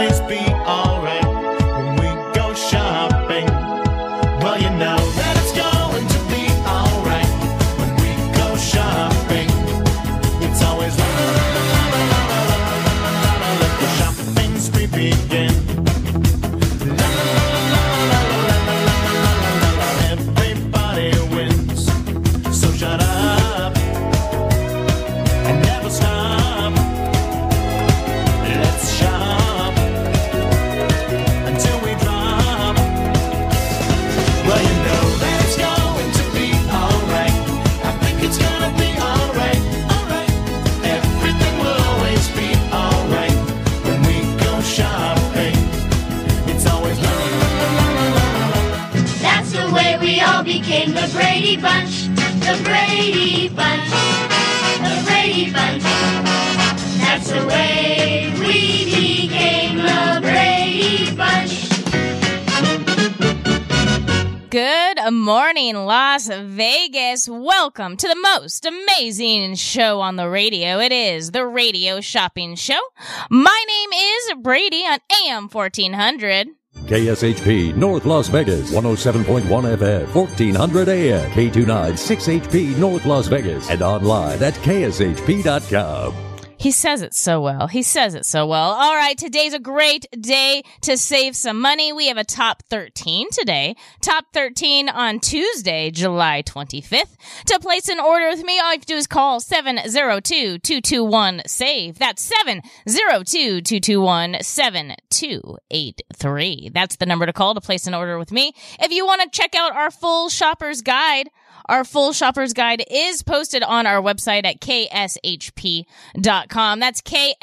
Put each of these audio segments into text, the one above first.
Always be alright Brady Bunch. The Brady Bunch. The Brady Bunch. That's the way we became the Bradi Bunch. Good morning, Las Vegas. Welcome to the most amazing show on the radio. It is the Radio Shopping Show. My name is Brady on AM 1400. KSHP North Las Vegas 107.1 FM 1400 AM K29 6HP North Las Vegas and online at kshp.com. He says it so well. He says it so well. All right, today's a great day to save some money. We have a top 13 today. Top 13 on Tuesday, July 25th. To place an order with me, all you have to do is call 702-221-SAVE. That's 702-221-7283. That's the number to call to place an order with me. If you want to check out our full shopper's guide, our full shopper's guide is posted on our website at kshp.com. That's kshp.com.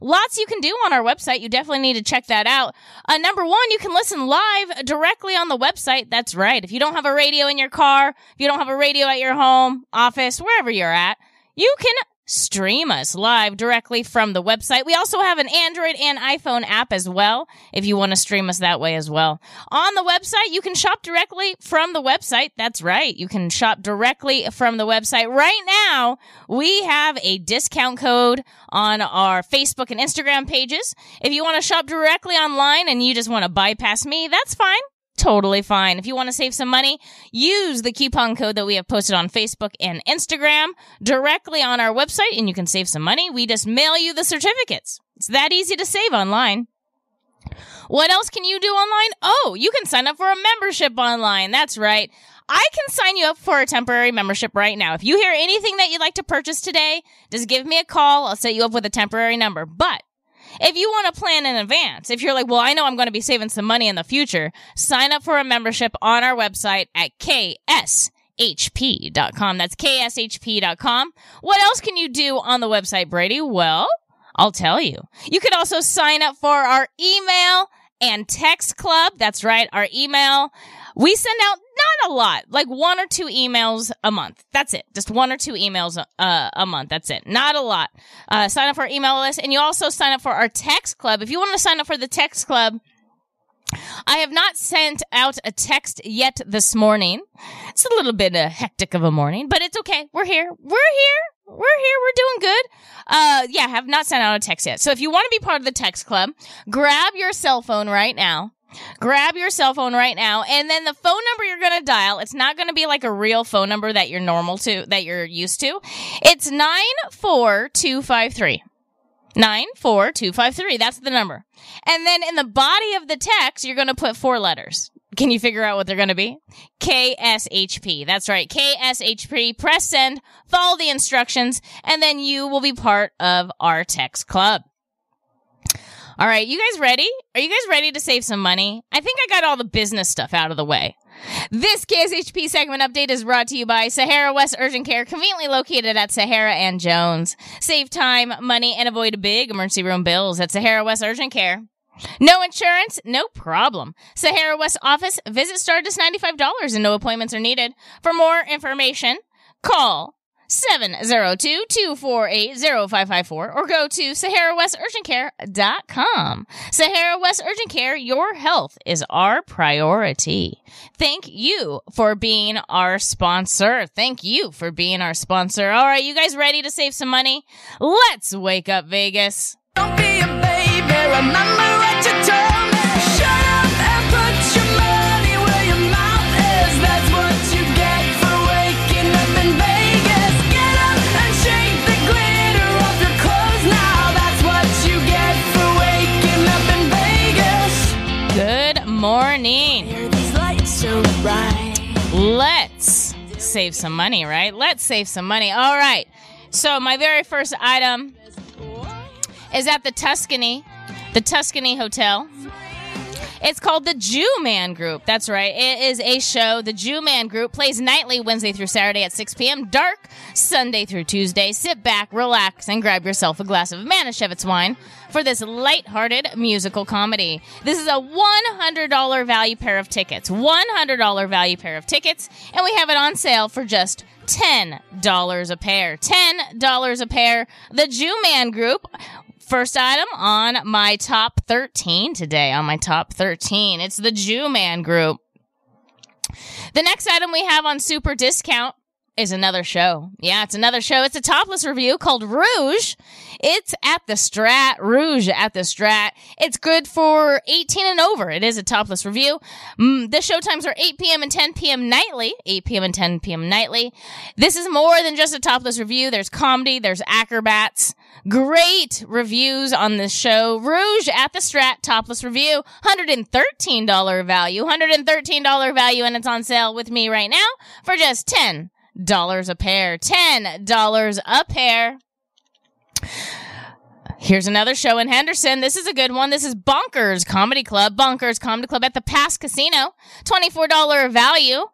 Lots you can do on our website. You definitely need to check that out. Uh, number one, you can listen live directly on the website. That's right. If you don't have a radio in your car, if you don't have a radio at your home, office, wherever you're at, you can stream us live directly from the website. We also have an Android and iPhone app as well if you want to stream us that way as well. On the website, you can shop directly from the website. That's right. You can shop directly from the website. Right now, we have a discount code on our Facebook and Instagram pages. If you want to shop directly online and you just want to bypass me, that's fine totally fine. If you want to save some money, use the coupon code that we have posted on Facebook and Instagram directly on our website and you can save some money. We just mail you the certificates. It's that easy to save online. What else can you do online? Oh, you can sign up for a membership online. That's right. I can sign you up for a temporary membership right now. If you hear anything that you'd like to purchase today, just give me a call. I'll set you up with a temporary number. But if you want to plan in advance, if you're like, well, I know I'm going to be saving some money in the future, sign up for a membership on our website at kshp.com. That's kshp.com. What else can you do on the website, Bradi? Well, I'll tell you. You could also sign up for our email and text club. That's right, our email. We send out not a lot, like one or two emails a month. That's it. Just one or two emails uh, a month. That's it. Not a lot. Uh, sign up for our email list, and you also sign up for our text club. If you want to sign up for the text club, I have not sent out a text yet this morning. It's a little bit uh, hectic of a morning, but it's okay. We're here. We're here. We're here. We're doing good. Uh, yeah, have not sent out a text yet. So if you want to be part of the text club, grab your cell phone right now. Grab your cell phone right now, and then the phone number you're going to dial, it's not going to be like a real phone number that you're normal to, that you're used to. It's 94253. 94253. That's the number. And then in the body of the text, you're going to put four letters. Can you figure out what they're going to be? KSHP. That's right. KSHP. Press send, follow the instructions, and then you will be part of our text club. All right, you guys ready? Are you guys ready to save some money? I think I got all the business stuff out of the way. This KSHP segment update is brought to you by Sahara West Urgent Care, conveniently located at Sahara and Jones. Save time, money, and avoid big emergency room bills at Sahara West Urgent Care. No insurance? No problem. Sahara West office visit start just $95 and no appointments are needed. For more information, call 702-248-0554 or go to SaharaWestUrgentCare.com. Sahara West Urgent Care, your health is our priority. Thank you for being our sponsor. Thank you for being our sponsor. All right, you guys ready to save some money? Let's wake up Vegas. Don't be a baby, remember what you told morning. Hear these lights so. Let's save some money, right? Let's save some money. All right. So, my very first item is at the Tuscany, the Tuscany Hotel. It's called the Jew Man Group. That's right. It is a show. The Jew Man Group plays nightly Wednesday through Saturday at 6 p.m. Dark Sunday through Tuesday. Sit back, relax, and grab yourself a glass of Manischewitz wine for this light-hearted musical comedy. This is a $100 value pair of tickets. $100 value pair of tickets, and we have it on sale for just $10 a pair. $10 a pair. The Jew Man Group First item on my top 13 today, on my top 13. It's the Jew Man Group. The next item we have on super discount is another show. Yeah, it's another show. It's a topless review called Rouge. It's at the Strat. Rouge at the Strat. It's good for 18 and over. It is a topless review. Mm, the show times are 8 p.m. and 10 p.m. nightly. 8 p.m. and 10 p.m. nightly. This is more than just a topless review. There's comedy. There's acrobats. Great reviews on this show. Rouge at the Strat topless review. $113 value. $113 value and it's on sale with me right now for just 10 dollars a pair. Ten dollars a pair. Here's another show in Henderson. This is a good one. This is Bonkers Comedy Club. Bonkers Comedy Club at the Pass Casino. $24 value.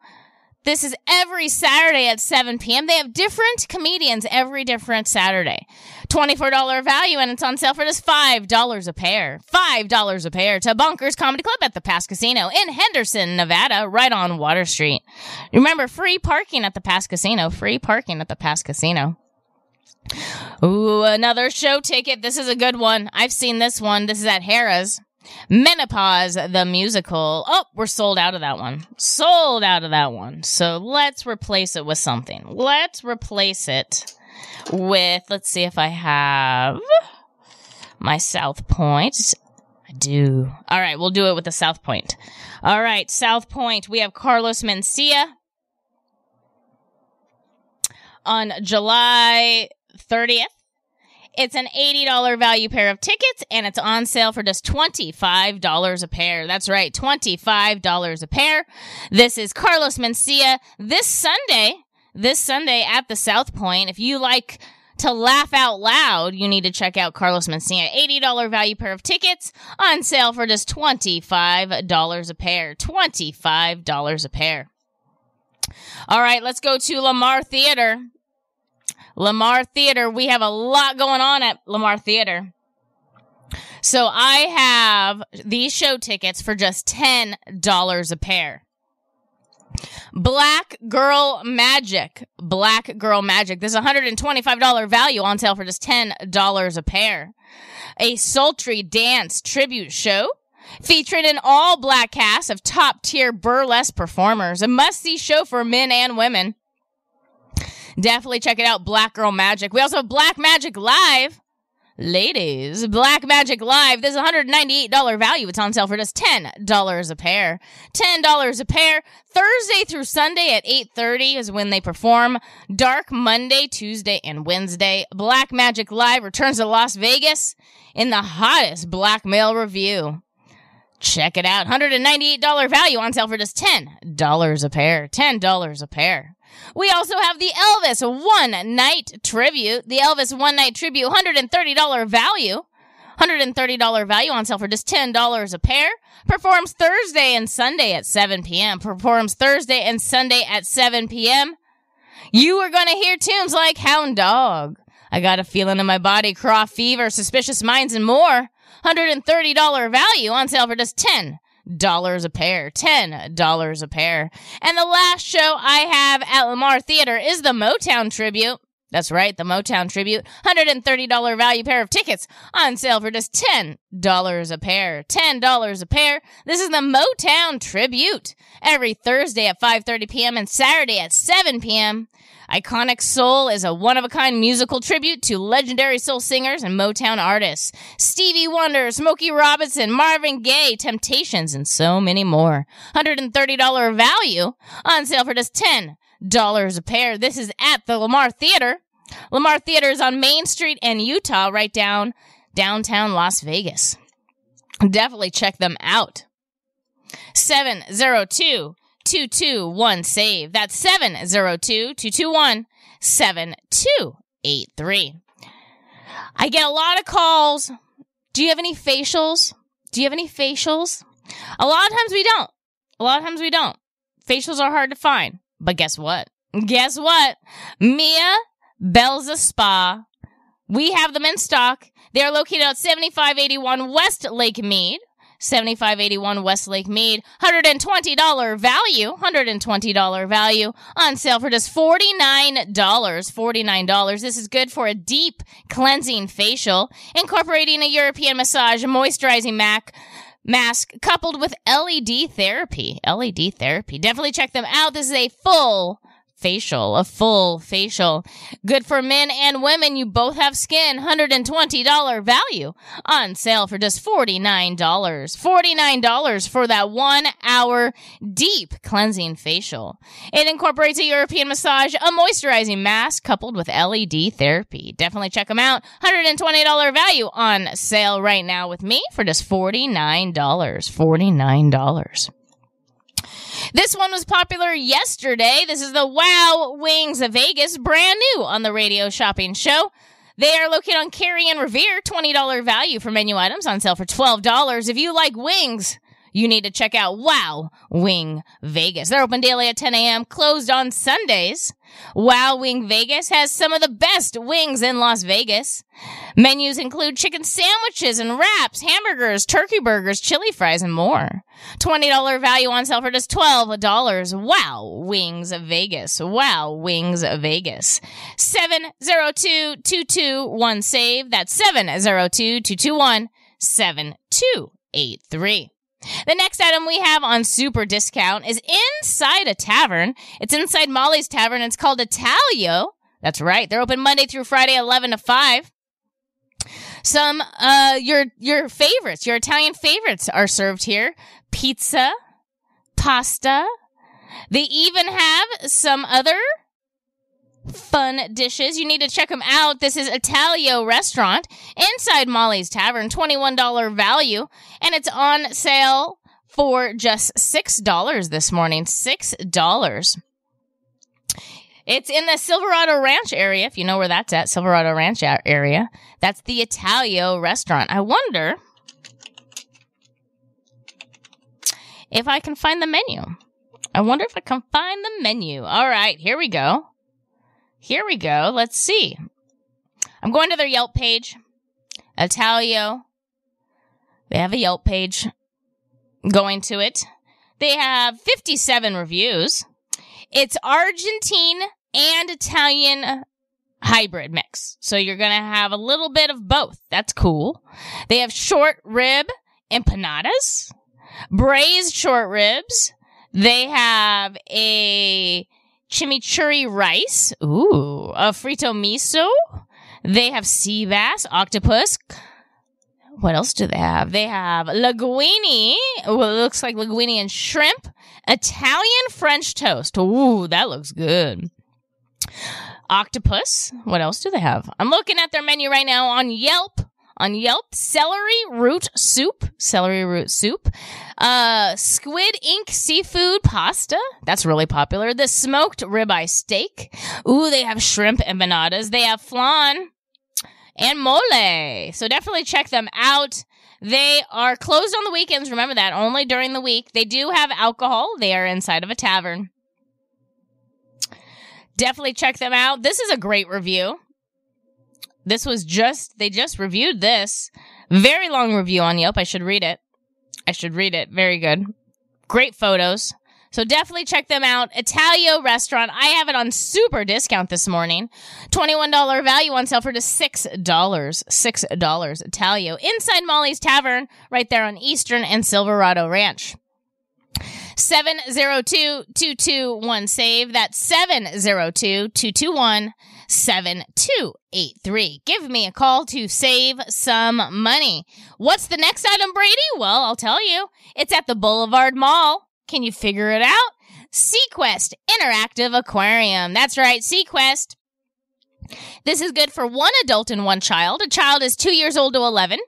This is every Saturday at 7 p.m. They have different comedians every different Saturday. $24 value and it's on sale for just $5 a pair. $5 a pair to Bonkers Comedy Club at the Pass Casino in Henderson, Nevada, right on Water Street. Remember, free parking at the Pass Casino. Free parking at the Pass Casino. Ooh, another show ticket. This is a good one. I've seen this one. This is at Harrah's. Menopause, the musical. Oh, we're sold out of that one. Sold out of that one. So let's replace it with something. Let's replace it with, let's see if I have my South Point. I do. All right, we'll do it with the South Point. All right, South Point. We have Carlos Mencia on July 30th. It's an $80 value pair of tickets and it's on sale for just $25 a pair. That's right, $25 a pair. This is Carlos Mencia this Sunday, this Sunday at the South Point. If you like to laugh out loud, you need to check out Carlos Mencia. $80 value pair of tickets on sale for just $25 a pair. $25 a pair. All right, let's go to Lamar Theater. Lamar Theater. We have a lot going on at Lamar Theater. So I have these show tickets for just $10 a pair. Black Girl Magic. Black Girl Magic. This is $125 value on sale for just $10 a pair. A sultry dance tribute show featuring an all black cast of top tier burlesque performers. A must see show for men and women. Definitely check it out, Black Girl Magic. We also have Black Magic Live. Ladies, Black Magic Live. This is $198 value. It's on sale for just $10 a pair. $10 a pair. Thursday through Sunday at 8:30 is when they perform. Dark Monday, Tuesday, and Wednesday. Black Magic Live returns to Las Vegas in the hottest black blackmail review. Check it out. $198 value on sale for just $10 a pair. $10 a pair. We also have the Elvis One Night Tribute. The Elvis One Night Tribute, $130 value. $130 value on sale for just $10 a pair. Performs Thursday and Sunday at 7 p.m. Performs Thursday and Sunday at 7 p.m. You are going to hear tunes like Hound Dog. I got a feeling in my body, Craw Fever, Suspicious Minds, and more. $130 value on sale for just 10 dollars a pair. Ten dollars a pair. And the last show I have at Lamar Theater is the Motown tribute. That's right, the Motown tribute. $130 value pair of tickets on sale for just $10 a pair. $10 a pair. This is the Motown tribute. Every Thursday at 5:30 p.m. and Saturday at 7 p.m. Iconic Soul is a one of a kind musical tribute to legendary soul singers and Motown artists. Stevie Wonder, Smokey Robinson, Marvin Gaye, Temptations, and so many more. $130 value on sale for just $10 a pair. This is at the Lamar Theater. Lamar Theater is on Main Street in Utah, right down downtown Las Vegas. Definitely check them out. 702 221 save. That's 702 221 7283. I get a lot of calls. Do you have any facials? Do you have any facials? A lot of times we don't. A lot of times we don't. Facials are hard to find. But guess what? Guess what? Mia Belza Spa. We have them in stock. They are located at 7581 West Lake Mead. 7581 West Lake Mead. $120 value. $120 value on sale for just $49. $49. This is good for a deep cleansing facial, incorporating a European massage, moisturizing mac mask coupled with LED therapy. LED therapy. Definitely check them out. This is a full facial, a full facial. Good for men and women. You both have skin. $120 value on sale for just $49. $49 for that one hour deep cleansing facial. It incorporates a European massage, a moisturizing mask coupled with LED therapy. Definitely check them out. $120 value on sale right now with me for just $49. $49. This one was popular yesterday. This is the Wow Wings of Vegas, brand new on the radio shopping show. They are located on Carrie and Revere, $20 value for menu items on sale for $12. If you like wings, you need to check out Wow Wing Vegas. They're open daily at 10 a.m., closed on Sundays. Wow Wing Vegas has some of the best wings in Las Vegas. Menus include chicken sandwiches and wraps, hamburgers, turkey burgers, chili fries, and more. $20 value on sale for just $12. Wow Wings Vegas. Wow Wings Vegas. 702-221 save. That's 702-221 7283. The next item we have on super discount is inside a tavern. It's inside Molly's Tavern. It's called Italio. That's right. They're open Monday through Friday, 11 to 5. Some, uh, your, your favorites, your Italian favorites are served here. Pizza, pasta. They even have some other fun dishes. You need to check them out. This is Italio Restaurant inside Molly's Tavern, $21 value, and it's on sale for just $6 this morning. $6. It's in the Silverado Ranch area, if you know where that's at, Silverado Ranch area. That's the Italio Restaurant. I wonder if I can find the menu. I wonder if I can find the menu. All right, here we go. Here we go. Let's see. I'm going to their Yelp page. Italio. They have a Yelp page. Going to it. They have 57 reviews. It's Argentine and Italian hybrid mix. So you're going to have a little bit of both. That's cool. They have short rib empanadas, braised short ribs. They have a chimichurri rice. Ooh, a frito miso. They have sea bass, octopus. What else do they have? They have linguine. Well, it looks like linguine and shrimp. Italian French toast. Ooh, that looks good. Octopus. What else do they have? I'm looking at their menu right now on Yelp. On Yelp, celery root soup, celery root soup, uh, squid ink seafood pasta. That's really popular. The smoked ribeye steak. Ooh, they have shrimp empanadas. They have flan and mole. So definitely check them out. They are closed on the weekends. Remember that only during the week. They do have alcohol. They are inside of a tavern. Definitely check them out. This is a great review. This was just, they just reviewed this. Very long review on Yelp. I should read it. I should read it. Very good. Great photos. So definitely check them out. Italio restaurant. I have it on super discount this morning. $21 value on sale for just $6. $6 Italio. Inside Molly's Tavern, right there on Eastern and Silverado Ranch. 702-221 save. That's 702-221 7283. Give me a call to save some money. What's the next item, Bradi? Well, I'll tell you. It's at the Boulevard Mall. Can you figure it out? SeaQuest Interactive Aquarium. That's right, SeaQuest. This is good for one adult and one child. A child is two years old to 11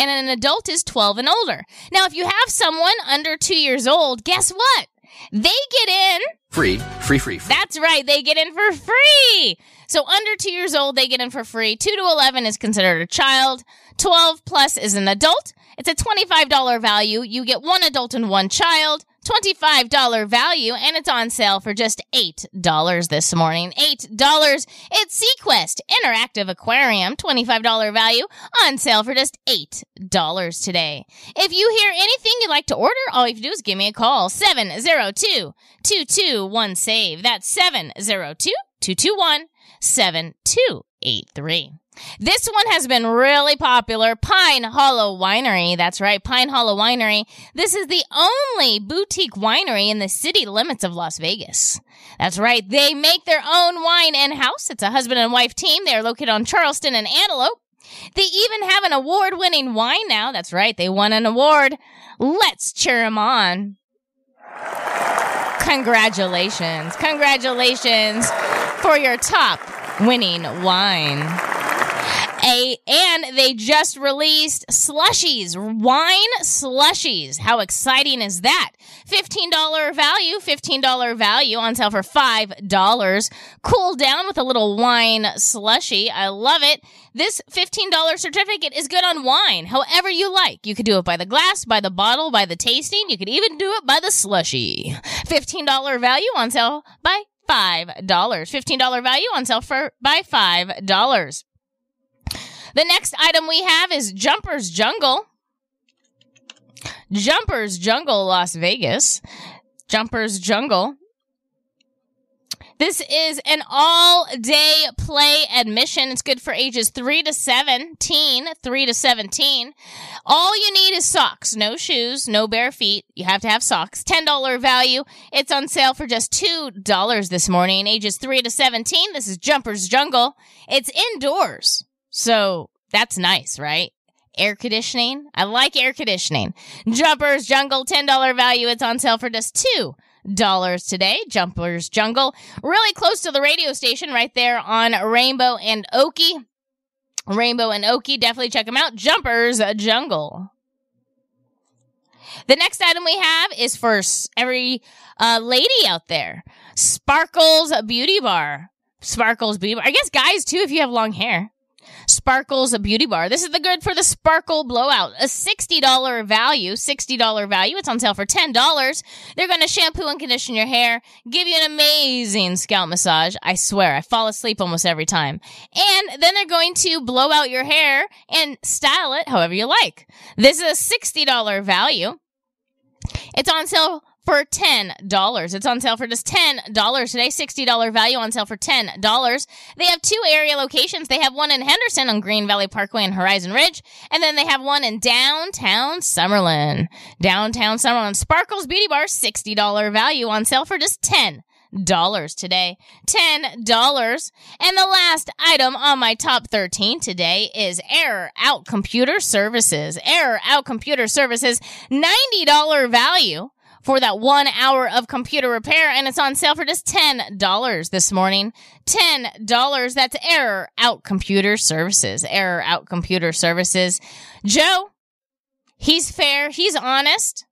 and an adult is 12 and older. Now, if you have someone under two years old, guess what? They get in. Free, free, free, free. That's right. They get in for free. So under two years old, they get in for free. Two to 11 is considered a child. 12 plus is an adult. It's a $25 value. You get one adult and one child. $25 value and it's on sale for just $8 this morning. $8. It's SeaQuest Interactive Aquarium, $25 value on sale for just $8 today. If you hear anything you'd like to order, all you have to do is give me a call. 702-221-SAVE. That's 702-221-7283. This one has been really popular. Pine Hollow Winery. That's right, Pine Hollow Winery. This is the only boutique winery in the city limits of Las Vegas. That's right, they make their own wine in house. It's a husband and wife team. They are located on Charleston and Antelope. They even have an award winning wine now. That's right, they won an award. Let's cheer them on. Congratulations. Congratulations for your top winning wine. A, and they just released slushies, wine slushies. How exciting is that? $15 value, $15 value on sale for $5. Cool down with a little wine slushy. I love it. This $15 certificate is good on wine, however you like. You could do it by the glass, by the bottle, by the tasting. You could even do it by the slushy. $15 value on sale by $5. $15 value on sale for by $5. The next item we have is Jumpers Jungle. Jumpers Jungle, Las Vegas. Jumpers Jungle. This is an all day play admission. It's good for ages 3 to 17, 3 to 17. All you need is socks, no shoes, no bare feet. You have to have socks. $10 value. It's on sale for just $2 this morning, ages 3 to 17. This is Jumpers Jungle. It's indoors. So that's nice, right? Air conditioning. I like air conditioning. Jumpers Jungle, $10 value. It's on sale for just two dollars today. Jumpers Jungle, really close to the radio station, right there on Rainbow and Oakey. Rainbow and Oakey, definitely check them out. Jumpers Jungle. The next item we have is for every uh, lady out there. Sparkles Beauty Bar. Sparkles Beauty Bar. I guess guys too, if you have long hair. Sparkles a Beauty Bar. This is the good for the Sparkle Blowout. A $60 value, $60 value. It's on sale for $10. They're going to shampoo and condition your hair, give you an amazing scalp massage. I swear, I fall asleep almost every time. And then they're going to blow out your hair and style it however you like. This is a $60 value. It's on sale for $10. It's on sale for just $10 today. $60 value on sale for $10. They have two area locations. They have one in Henderson on Green Valley Parkway and Horizon Ridge. And then they have one in downtown Summerlin. Downtown Summerlin. Sparkles Beauty Bar, $60 value on sale for just 10 dollars today. Ten dollars. And the last item on my top 13 today is Error Out Computer Services. Error Out Computer Services, $90 value for that one hour of computer repair, and it's on sale for just $10 this morning. $10. That's Error Out Computer Services. Error Out Computer Services. Joe, he's fair, he's honest,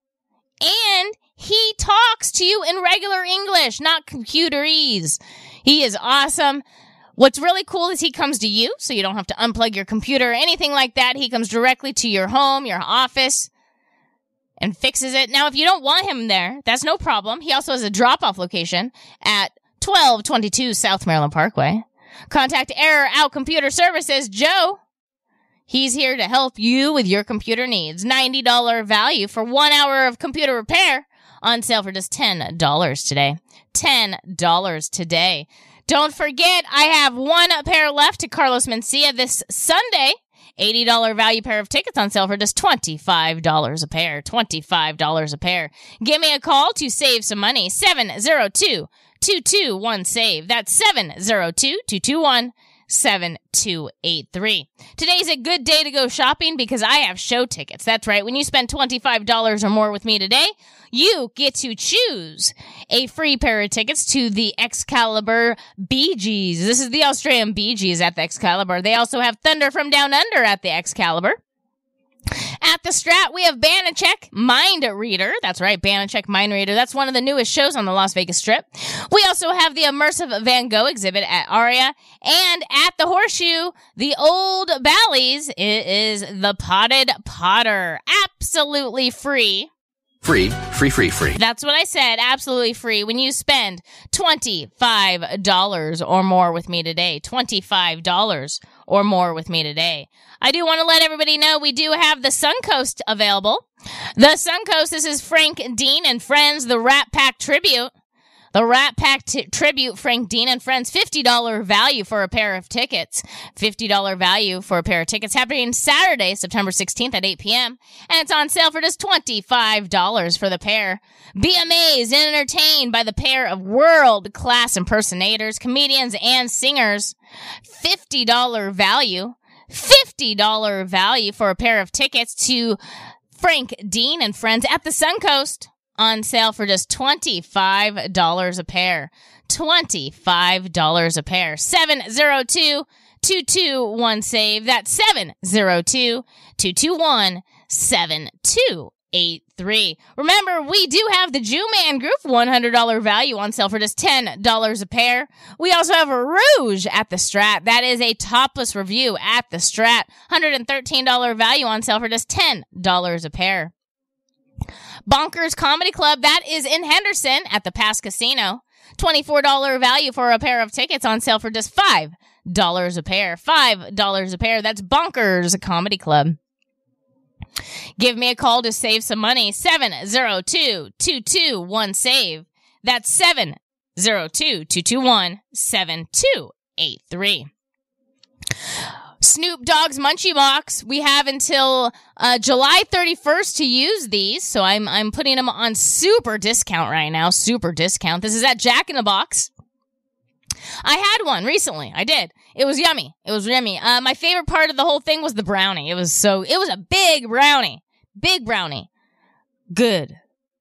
and he talks to you in regular English, not computerese. He is awesome. What's really cool is he comes to you, so you don't have to unplug your computer or anything like that. He comes directly to your home, your office, and fixes it. Now, if you don't want him there, that's no problem. He also has a drop off location at 1222 South Maryland Parkway. Contact Error Out Computer Services, Joe. He's here to help you with your computer needs. $90 value for one hour of computer repair on sale for just $10 today. $10 today. Don't forget, I have one pair left to Carlos Mencia this Sunday. $80 value pair of tickets on sale for just $25 a pair. $25 a pair. Give me a call to save some money. 702 221 save. That's 702 221 7283. Today's a good day to go shopping because I have show tickets. That's right. When you spend $25 or more with me today, you get to choose a free pair of tickets to the Excalibur Bee Gees. This is the Australian Bee Gees at the Excalibur. They also have Thunder from Down Under at the Excalibur. At the Strat, we have Banachek Mind Reader. That's right, Banachek Mind Reader. That's one of the newest shows on the Las Vegas Strip. We also have the immersive Van Gogh exhibit at Aria. And at the Horseshoe, the Old Bally's, it is the Potted Potter. Absolutely free. Free, free, free, free. That's what I said. Absolutely free when you spend $25 or more with me today. $25 or more with me today. I do want to let everybody know we do have the Suncoast available. The Suncoast, this is Frank Dean and Friends, the Rat Pack Tribute. The Rat Pack t- Tribute, Frank Dean and Friends, $50 value for a pair of tickets. $50 value for a pair of tickets happening Saturday, September 16th at 8 p.m. And it's on sale for just $25 for the pair. Be amazed and entertained by the pair of world class impersonators, comedians, and singers. $50 value. $50 value for a pair of tickets to Frank Dean and Friends at the Suncoast on sale for just $25 a pair. $25 a pair. 702 221 save. That's 702 221 7283. Remember, we do have the Jew Man Group $100 value on sale for just $10 a pair. We also have Rouge at the Strat. That is a topless review at the Strat. $113 value on sale for just $10 a pair. Bonkers Comedy Club. That is in Henderson at the Pass Casino. $24 value for a pair of tickets on sale for just $5 a pair. $5 a pair. That's Bonkers Comedy Club. Give me a call to save some money. 702 221 save. That's 702 221 7283. Snoop Dogg's Munchie Box. We have until uh, July 31st to use these, so I'm I'm putting them on super discount right now. Super discount. This is at Jack in the Box. I had one recently. I did. It was yummy. It was yummy. Uh, my favorite part of the whole thing was the brownie. It was so. It was a big brownie. Big brownie. Good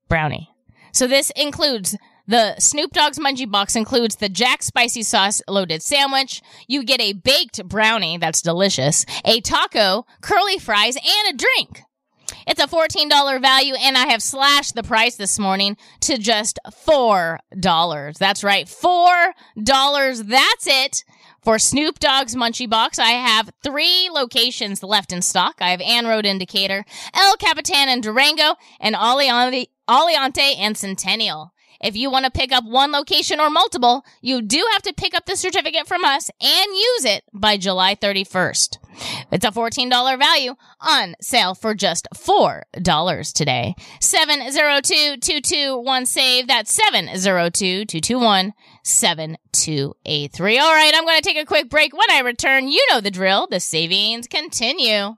brownie. So this includes the Snoop Dogg's Munchie Box includes the Jack Spicy Sauce loaded sandwich. You get a baked brownie that's delicious, a taco, curly fries, and a drink. It's a $14 value, and I have slashed the price this morning to just $4. That's right, $4. That's it for Snoop Dogg's Munchie Box. I have three locations left in stock. I have Ann Road and Decatur, El Capitan and Durango, and Aliante and Centennial. If you want to pick up one location or multiple, you do have to pick up the certificate from us and use it by July 31st. It's a $14 value on sale for just $4 today. 702-221-SAVE. That's 702-221-7283. All right, I'm going to take a quick break. When I return, you know the drill. The savings continue.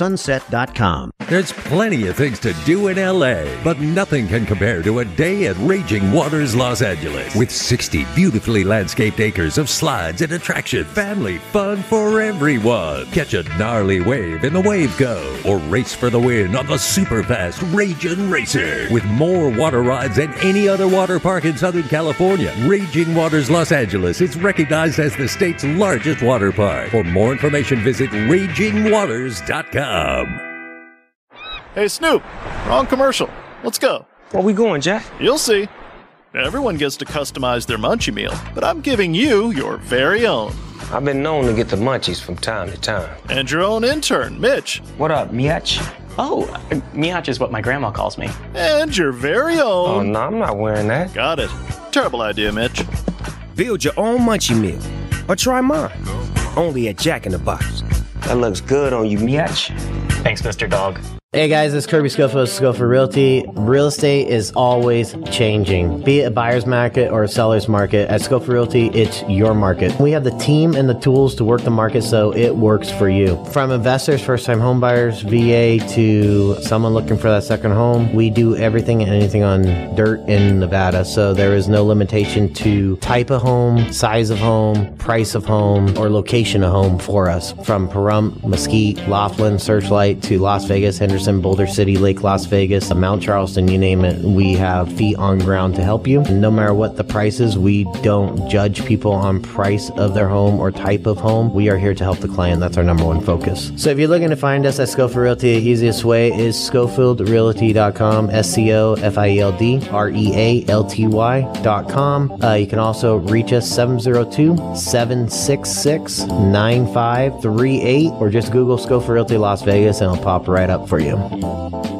klondikesunset.com. There's plenty of things to do in LA, but nothing can compare to a day at Raging Waters Los Angeles. With 60 beautifully landscaped acres of slides and attraction, family fun for everyone. Catch a gnarly wave in the Wave Go, or race for the win on the super fast Raging Racer. With more water rides than any other water park in Southern California, Raging Waters Los Angeles is recognized as the state's largest water park. For more information, visit ragingwaters.com. Hey, Snoop, wrong commercial. Let's go. Where we going, Jack? You'll see. Everyone gets to customize their munchie meal, but I'm giving you your very own. I've been known to get the munchies from time to time. And your own intern, Mitch. What up, Miach? Oh, uh, Miach is what my grandma calls me. And your very own. Oh, own. no, I'm not wearing that. Got it. Terrible idea, Mitch. Build your own munchie meal or try mine. Only at Jack in the Box. That looks good on you, Miach. Thanks, Mr. Dogg. Hey guys, it's Kirby Scofield, Scofield Realty. Real estate is always changing. Be it a buyer's market or a seller's market, at Scofield Realty, it's your market. We have the team and the tools to work the market so it works for you. From investors, first time home buyers, VA to someone looking for that second home, we do everything and anything on dirt in Nevada. So there is no limitation to type of home, size of home, price of home, or location of home for us. From Pahrump, Mesquite, Laughlin, Searchlight to Las Vegas, Henderson, Boulder City, Lake Las Vegas, Mount Charleston, you name it. We have feet on ground to help you. No matter what the price is, we don't judge people on price of their home or type of home. We are here to help the client. That's our number one focus. So if you're looking to find us at Scofield Realty, the easiest way is ScofieldRealty.com, S-C-O-F-I-E-L-D, R-E-A-L-T-Y dot com. Uh, you can also reach us 702-766-9538 or just Google Scofield Realty Las Vegas and it'll pop right up for you. Valeu!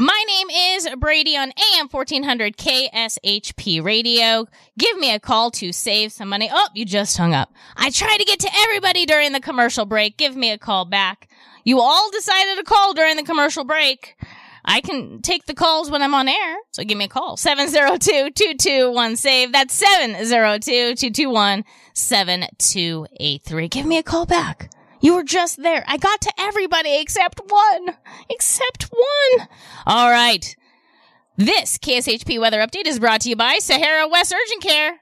My name is Bradi on AM 1400 KSHP Radio. Give me a call to save some money. Oh, you just hung up. I try to get to everybody during the commercial break. Give me a call back. You all decided to call during the commercial break. I can take the calls when I'm on air, so give me a call. 702-221-SAVE. That's 702-221-7283. Give me a call back. You were just there. I got to everybody except one. Except one. All right. This KSHP weather update is brought to you by Sahara West Urgent Care.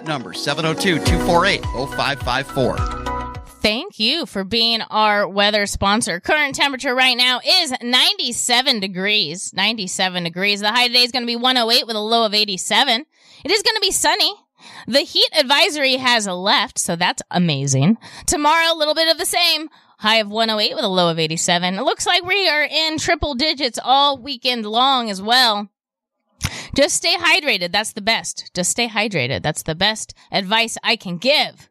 number, 702 248 0554. Thank you for being our weather sponsor. Current temperature right now is 97 degrees. 97 degrees. The high today is going to be 108 with a low of 87. It is going to be sunny. The heat advisory has left, so that's amazing. Tomorrow, a little bit of the same. High of 108 with a low of 87. It looks like we are in triple digits all weekend long as well. Just stay hydrated. That's the best. Just stay hydrated. That's the best advice I can give.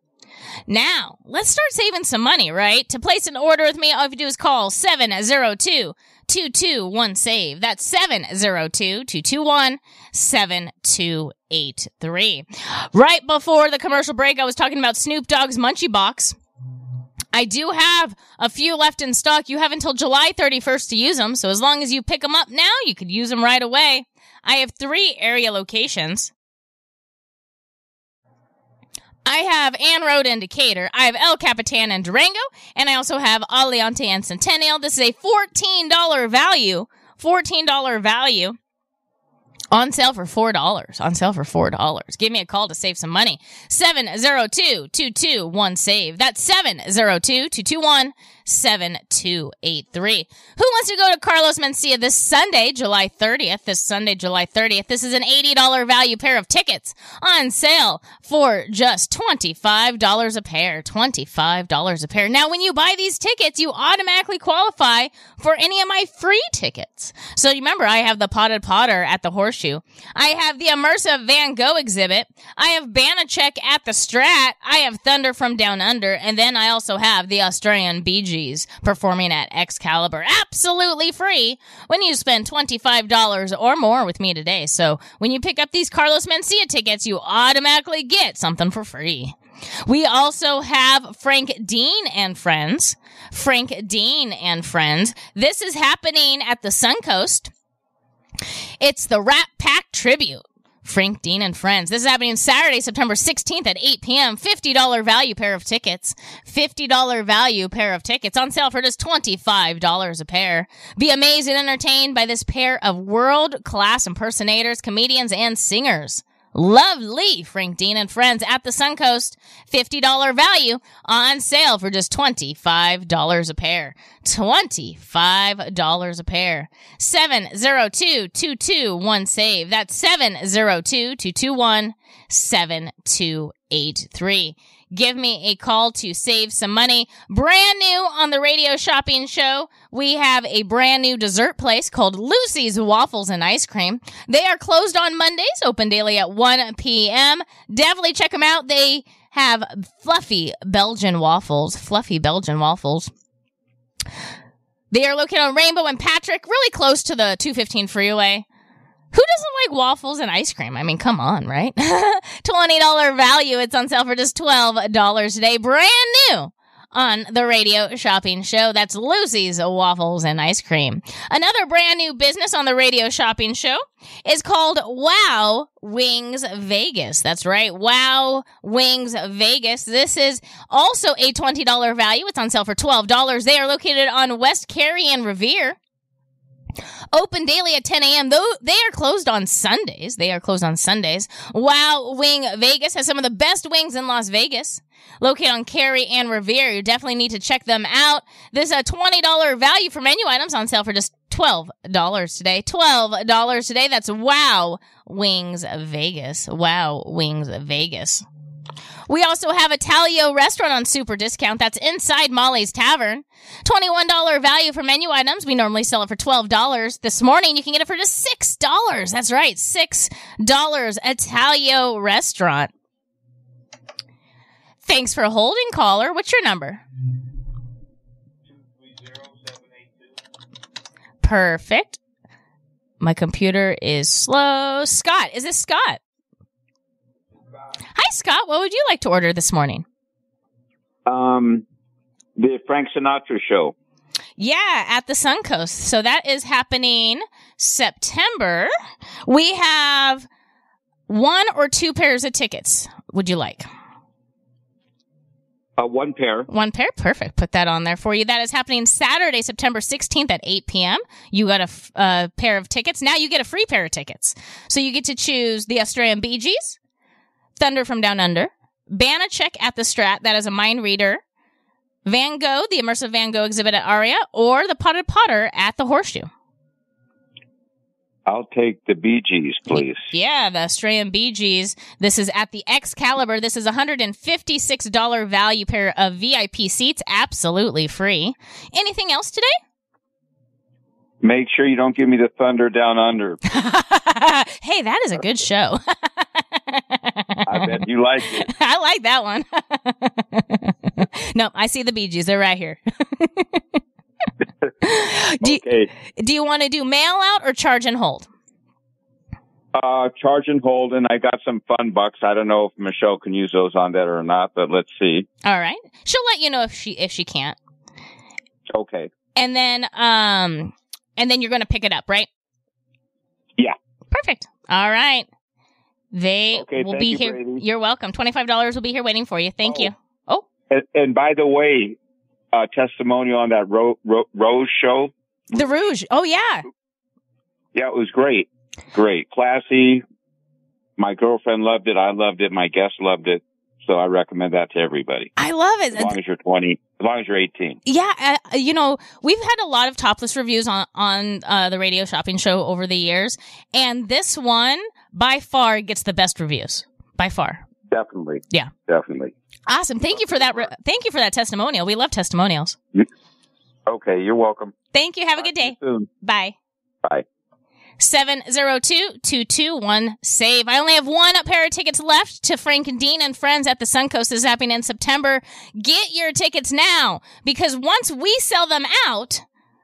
Now, let's start saving some money, right? To place an order with me, all you have to do is call 702 221 SAVE. That's 702 221 7283. Right before the commercial break, I was talking about Snoop Dogg's Munchie Box. I do have a few left in stock. You have until July 31st to use them. So as long as you pick them up now, you could use them right away. I have three area locations. I have Ann Road in Decatur. I have El Capitan and Durango. And I also have Aliante and Centennial. This is a $14 value. $14 value. On sale for $4. On sale for $4. Give me a call to save some money. 702-221-SAVE. That's 702-221-7283. Who wants to go to Carlos Mencia this Sunday, July 30th? This Sunday, July 30th. This is an $80 value pair of tickets on sale for just $25 a pair. $25 a pair. Now, when you buy these tickets, you automatically qualify for any of my free tickets. So remember, I have the Potted Potter at the Horseshoe. I have the immersive Van Gogh exhibit. I have Banachek at the Strat. I have Thunder from Down Under. And then I also have the Australian Bee Performing at Excalibur. Absolutely free when you spend $25 or more with me today. So when you pick up these Carlos Mencia tickets, you automatically get something for free. We also have Frank Dean and friends. Frank Dean and friends. This is happening at the Suncoast. It's the Rat Pack Tribute. Frank Dean and Friends. This is happening Saturday, September 16th at 8 p.m. $50 value pair of tickets. $50 value pair of tickets on sale for just $25 a pair. Be amazed and entertained by this pair of world class impersonators, comedians, and singers. Lovely Frank Dean and Friends at the Suncoast. $50 value on sale for just $25 a pair. $25 a pair. 702-221-SAVE. That's 702-221-7283. Give me a call to save some money. Brand new on the radio shopping show, we have a brand new dessert place called Lucy's Waffles and Ice Cream. They are closed on Mondays, open daily at 1 p.m. Definitely check them out. They have fluffy Belgian waffles, fluffy Belgian waffles. They are located on Rainbow and Patrick, really close to the 215 freeway. Who doesn't like waffles and ice cream? I mean, come on, right? $20 value. It's on sale for just $12 today. Brand new on the radio shopping show. That's Lucy's Waffles and Ice Cream. Another brand new business on the radio shopping show is called Wow Wings Vegas. That's right. Wow Wings Vegas. This is also a $20 value. It's on sale for $12. They are located on West Carey and Revere. Open daily at 10 a.m. Though they are closed on Sundays. They are closed on Sundays. Wow Wing Vegas has some of the best wings in Las Vegas. Located on Carey and Revere. You definitely need to check them out. There's a $20 value for menu items on sale for just $12 today. $12 today. That's Wow Wings Vegas. Wow Wings Vegas. We also have a Talio restaurant on super discount. That's inside Molly's Tavern. $21 value for menu items. We normally sell it for $12. This morning, you can get it for just $6. That's right. $6. Italio restaurant. Thanks for holding, caller. What's your number? Perfect. My computer is slow. Scott, is this Scott? Hi, Scott. What would you like to order this morning? Um, the Frank Sinatra show. Yeah, at the Suncoast. So that is happening September. We have one or two pairs of tickets. Would you like? Uh, one pair. One pair, perfect. Put that on there for you. That is happening Saturday, September 16th at 8 p.m. You got a f- pair of tickets. Now you get a free pair of tickets. So you get to choose the Australian Bee Gees, Thunder from Down Under, Banachek at the Strat, that is a mind reader Van Gogh, the immersive Van Gogh exhibit at Aria, or the Potted Potter at the Horseshoe. I'll take the Bee Gees, please. Yeah, the Australian Bee Gees. This is at the Excalibur. This is a $156 value pair of VIP seats, absolutely free. Anything else today? Make sure you don't give me the Thunder Down Under. hey, that is a good show. I bet you like it. I like that one. no, I see the Bee Gees. They're right here. do, Okay. do you want to do mail out or charge and hold? Uh, charge and hold, and I got some fun bucks. I don't know if Michelle can use those on that or not, but let's see. All right. She'll let you know if she if she can't. Okay. And then um and then you're going to pick it up, right? Yeah. Perfect. All right. They Okay, will be you, here. Bradi. You're welcome. $25 will be here waiting for you. Thank you. Oh, And, and by the way, uh, testimonial on that Ro- Ro- Rose show. the Rouge. Oh yeah. Yeah, it was great. Great. Classy. My girlfriend loved it. I loved it. My guests loved it. So I recommend that to everybody. I love it. As long as you're 20, as long as you're 18. Yeah, uh, you know, we've had a lot of topless reviews on on uh, the radio shopping show over the years, and this one by far gets the best reviews. By far. Definitely. Yeah. Definitely. Awesome. Thank you for that. Re- thank you for that testimonial. We love testimonials. Okay. You're welcome. Thank you. Have a good day. Soon. Bye. Bye. 702-221-SAVE. I only have one pair of tickets left to Frank and Dean and Friends at the Suncoast is happening in September. Get your tickets now because once we sell them out,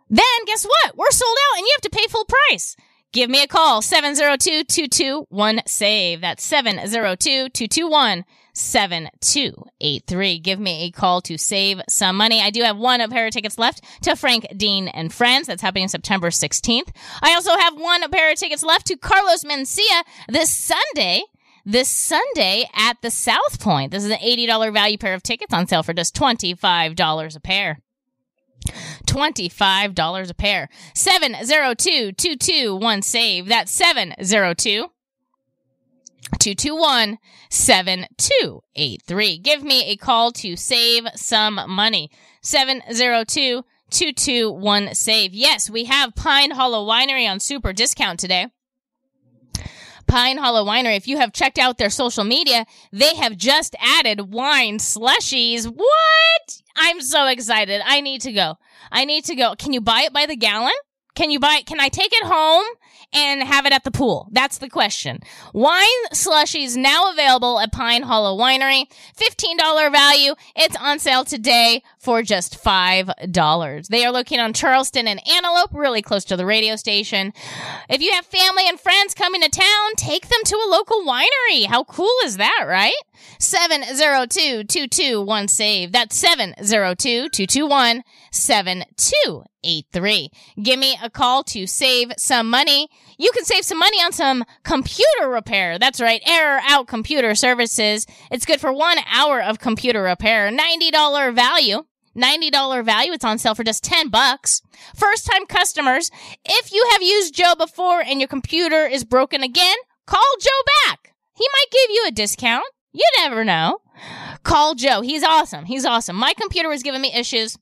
then guess what? We're sold out and you have to pay full price. Give me a call, 702-221-SAVE. That's 702-221-7283. Give me a call to save some money. I do have one pair of tickets left to Frank, Dean, and Friends. That's happening September 16th. I also have one pair of tickets left to Carlos Mencia this Sunday. This Sunday at the South Point. This is an $80 value pair of tickets on sale for just $25 a pair. $25 a pair. 702-221-SAVE. That's 702 221 7283. Give me a call to save some money. 702 221 SAVE. Yes, we have Pine Hollow Winery on super discount today. Pine Hollow Winery, if you have checked out their social media, they have just added wine slushies. What? I'm so excited. I need to go. I need to go. Can you buy it by the gallon? Can you buy it? Can I take it home and have it at the pool? That's the question. Wine slushies now available at Pine Hollow Winery. $15 value. It's on sale today for just $5. They are located on Charleston and Antelope, really close to the radio station. If you have family and friends coming to town, take them to a local winery. How cool is that, right? 702-221-SAVE. That's 702-221-7283. Give me a call to save some money. You can save some money on some computer repair. That's right. Error out computer services. It's good for one hour of computer repair. $90 value. $90 value. It's on sale for just 10 bucks. First time customers, if you have used Joe before and your computer is broken again, call Joe back. He might give you a discount. You never know. Call Joe. He's awesome. He's awesome. My computer was giving me issues.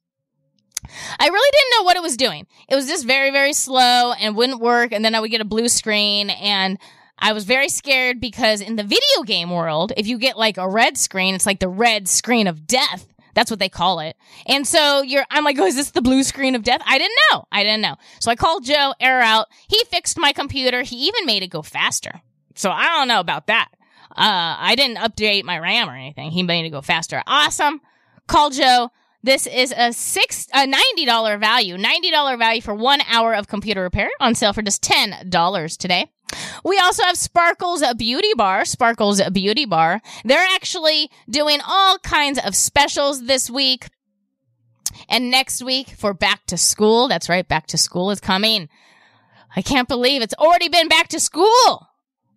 I really didn't know what it was doing. It was just very, very slow and wouldn't work. And then I would get a blue screen and I was very scared because in the video game world, if you get like a red screen, it's like the red screen of death. That's what they call it. And so you're, I'm like, oh, is this the blue screen of death? I didn't know. I didn't know. So I called Joe, error out. He fixed my computer. He even made it go faster. So I don't know about that. Uh, I didn't update my RAM or anything. He made it go faster. Awesome. Call Joe. This is a six, a $90 value, $90 value for one hour of computer repair on sale for just $10 today. We also have Sparkles Beauty Bar, Sparkles Beauty Bar. They're actually doing all kinds of specials this week and next week for back to school. That's right. Back to school is coming. I can't believe it's already been back to school.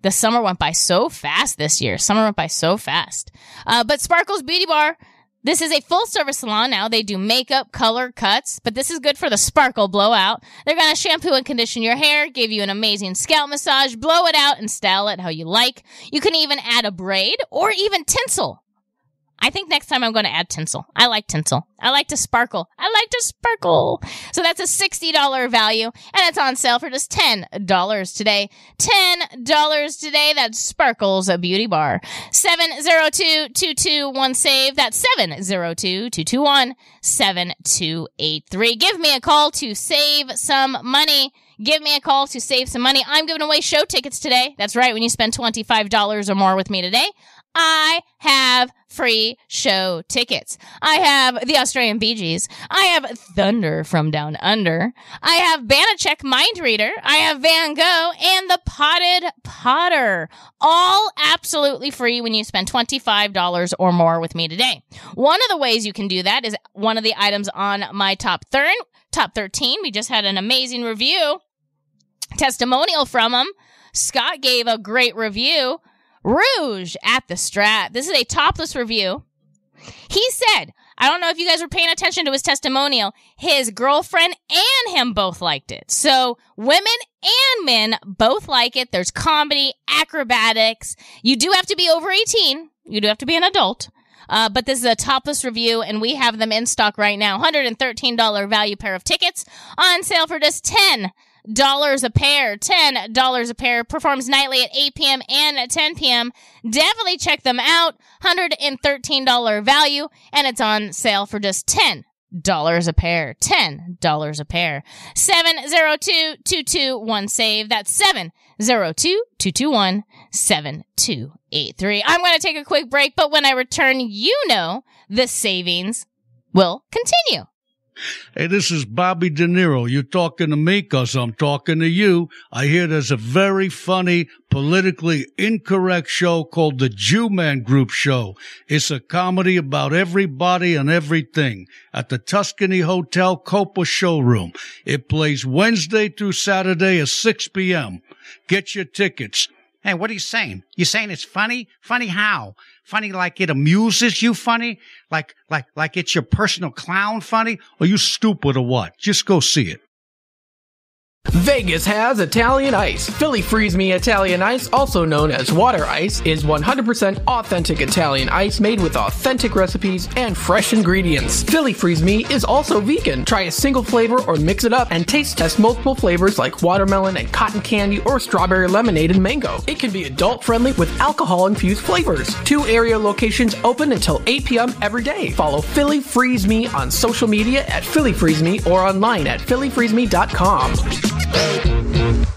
The summer went by so fast this year. Summer went by so fast. Uh, but Sparkles Beauty Bar, this is a full service salon now. They do makeup, color, cuts, but this is good for the sparkle blowout. They're going to shampoo and condition your hair, give you an amazing scalp massage, blow it out, and style it how you like. You can even add a braid or even tinsel. I think next time I'm going to add tinsel. I like tinsel. I like to sparkle. I like to sparkle. So that's a $60 value and it's on sale for just $10 today. $10 today. That's Sparkles a Beauty Bar. 702-221-SAVE. That's 702-221-7283. Give me a call to save some money. Give me a call to save some money. I'm giving away show tickets today. That's right. When you spend $25 or more with me today, I have free show tickets. I have the Australian Bee Gees. I have Thunder from Down Under. I have Banachek Mind Reader. I have Van Gogh and the Potted Potter. All absolutely free when you spend $25 or more with me today. One of the ways you can do that is one of the items on my top third, top 13. We just had an amazing review testimonial from him. Scott gave a great review. Rouge at the Strat. This is a topless review. He said, I don't know if you guys were paying attention to his testimonial. His girlfriend and him both liked it. So women and men both like it. There's comedy, acrobatics. You do have to be over 18. You do have to be an adult. Uh, but this is a topless review, and we have them in stock right now. $113 value pair of tickets on sale for just 10 dollars a pair. Ten dollars a pair. Performs nightly at 8 p.m. and at 10 p.m. Definitely check them out. Hundred and thirteen dollar value, and it's on sale for just ten dollars a pair. Ten dollars a pair. Seven zero two two two one save. That's seven zero two two two one seven two eight three. I'm going to take a quick break, but when I return, you know the savings will continue. Hey, this is Bobby De Niro. You talking to me because I'm talking to you. I hear there's a very funny, politically incorrect show called The Jew Man Group Show. It's a comedy about everybody and everything at the Tuscany Hotel Copa Showroom. It plays Wednesday through Saturday at 6 p.m. Get your tickets. Hey, what are you saying? You're saying it's funny? Funny how? Funny like it amuses you funny? Like like like it's your personal clown funny? Are you stupid or what? Just go see it. Vegas has Italian Ice. Philly Freeze Me Italian Ice, also known as water ice, is 100% authentic Italian ice made with authentic recipes and fresh ingredients. Philly Freeze Me is also vegan. Try a single flavor or mix it up and taste test multiple flavors like watermelon and cotton candy or strawberry lemonade and mango. It can be adult friendly with alcohol infused flavors. Two area locations open until 8 p.m. every day. Follow Philly Freeze Me on social media at Philly Freeze Me or online at phillyfreezeme.com.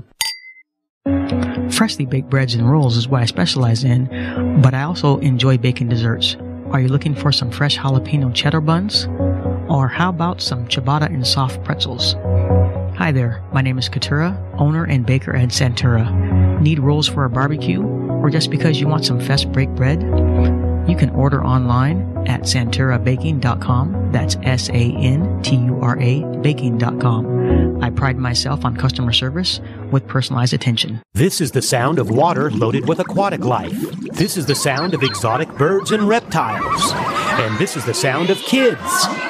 Freshly baked breads and rolls is what I specialize in, but I also enjoy baking desserts. Are you looking for some fresh jalapeno cheddar buns? Or how about some ciabatta and soft pretzels? Hi there, my name is Katura, owner and baker at Santura. Need rolls for a barbecue? Or just because you want some fresh baked bread? You can order online at santurabaking.com. That's S A N T U R A baking.com. I pride myself on customer service with personalized attention. This is the sound of water loaded with aquatic life. This is the sound of exotic birds and reptiles. And this is the sound of kids.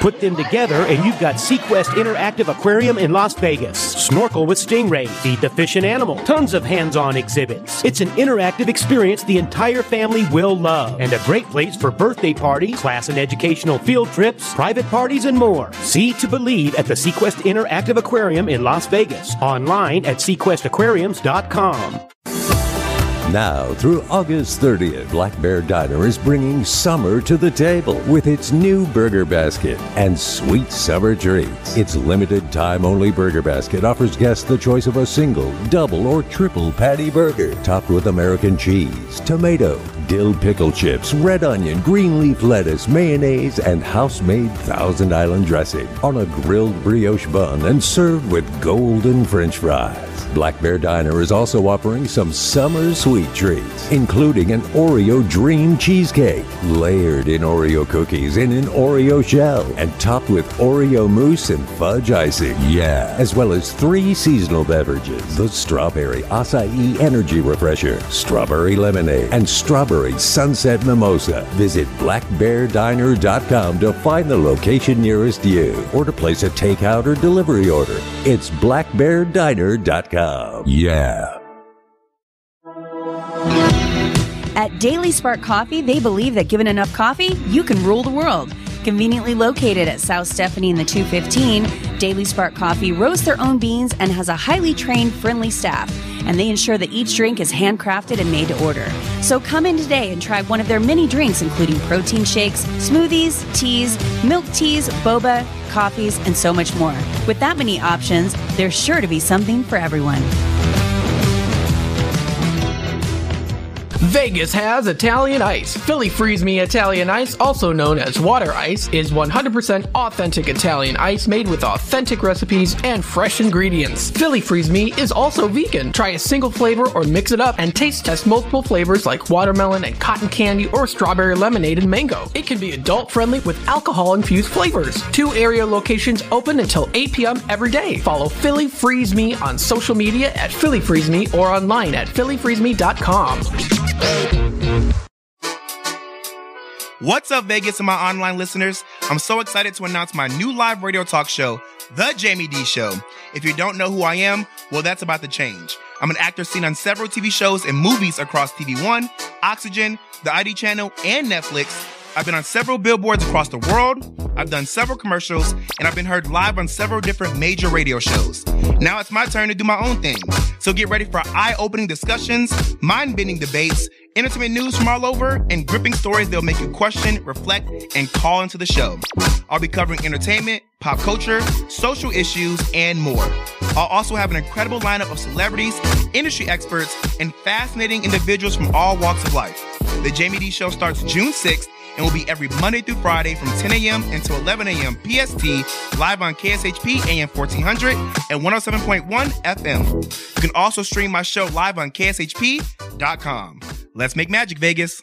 Put them together and you've got SeaQuest Interactive Aquarium in Las Vegas. Snorkel with stingrays, feed the fish and animal, tons of hands-on exhibits. It's an interactive experience the entire family will love. And a great place for birthday parties, class and educational field trips, private parties, and more. See to believe at the SeaQuest Interactive Aquarium in Las Vegas. Online at sequestaquariums.com. Now, through August 30th, Black Bear Diner is bringing summer to the table with its new burger basket and sweet summer treats. Its limited time only burger basket offers guests the choice of a single, double, or triple patty burger topped with American cheese, tomato, dill pickle chips, red onion, green leaf lettuce, mayonnaise, and house made Thousand Island dressing on a grilled brioche bun and served with golden french fries. Black Bear Diner is also offering some summer sweet treats, including an Oreo Dream Cheesecake, layered in Oreo cookies in an Oreo shell, and topped with Oreo mousse and fudge icing. Yeah, as well as three seasonal beverages the Strawberry Acai Energy Refresher, Strawberry Lemonade, and Strawberry Sunset Mimosa. Visit blackbeardiner.com to find the location nearest you or to place a takeout or delivery order. It's blackbeardiner.com. Yeah. At Daily Spark Coffee, they believe that given enough coffee, you can rule the world. Conveniently located at South Stephanie in the 215, Daily Spark Coffee roasts their own beans and has a highly trained, friendly staff. And they ensure that each drink is handcrafted and made to order. So come in today and try one of their many drinks, including protein shakes, smoothies, teas, milk teas, boba, coffees, and so much more. With that many options, there's sure to be something for everyone. Vegas has Italian Ice. Philly Freeze Me Italian Ice, also known as water ice, is 100% authentic Italian ice made with authentic recipes and fresh ingredients. Philly Freeze Me is also vegan. Try a single flavor or mix it up and taste test multiple flavors like watermelon and cotton candy or strawberry lemonade and mango. It can be adult friendly with alcohol infused flavors. Two area locations open until 8 p.m. every day. Follow Philly Freeze Me on social media at Philly Freeze Me or online at phillyfreezeme.com. What's up, Vegas and my online listeners? I'm so excited to announce my new live radio talk show, The Jamie D Show. If you don't know who I am, well, that's about to change. I'm an actor seen on several TV shows and movies across TV One, Oxygen, the ID channel, and Netflix. I've been on several billboards across the world. I've done several commercials, and I've been heard live on several different major radio shows. Now it's my turn to do my own thing. So get ready for eye opening discussions, mind bending debates, entertainment news from all over, and gripping stories that'll make you question, reflect, and call into the show. I'll be covering entertainment, pop culture, social issues, and more. I'll also have an incredible lineup of celebrities, industry experts, and fascinating individuals from all walks of life. The Jamie D Show starts June 6th and will be every Monday through Friday from 10 a.m. until 11 a.m. PST, live on KSHP AM 1400 and 107.1 FM. You can also stream my show live on KSHP.com. Let's make magic, Vegas.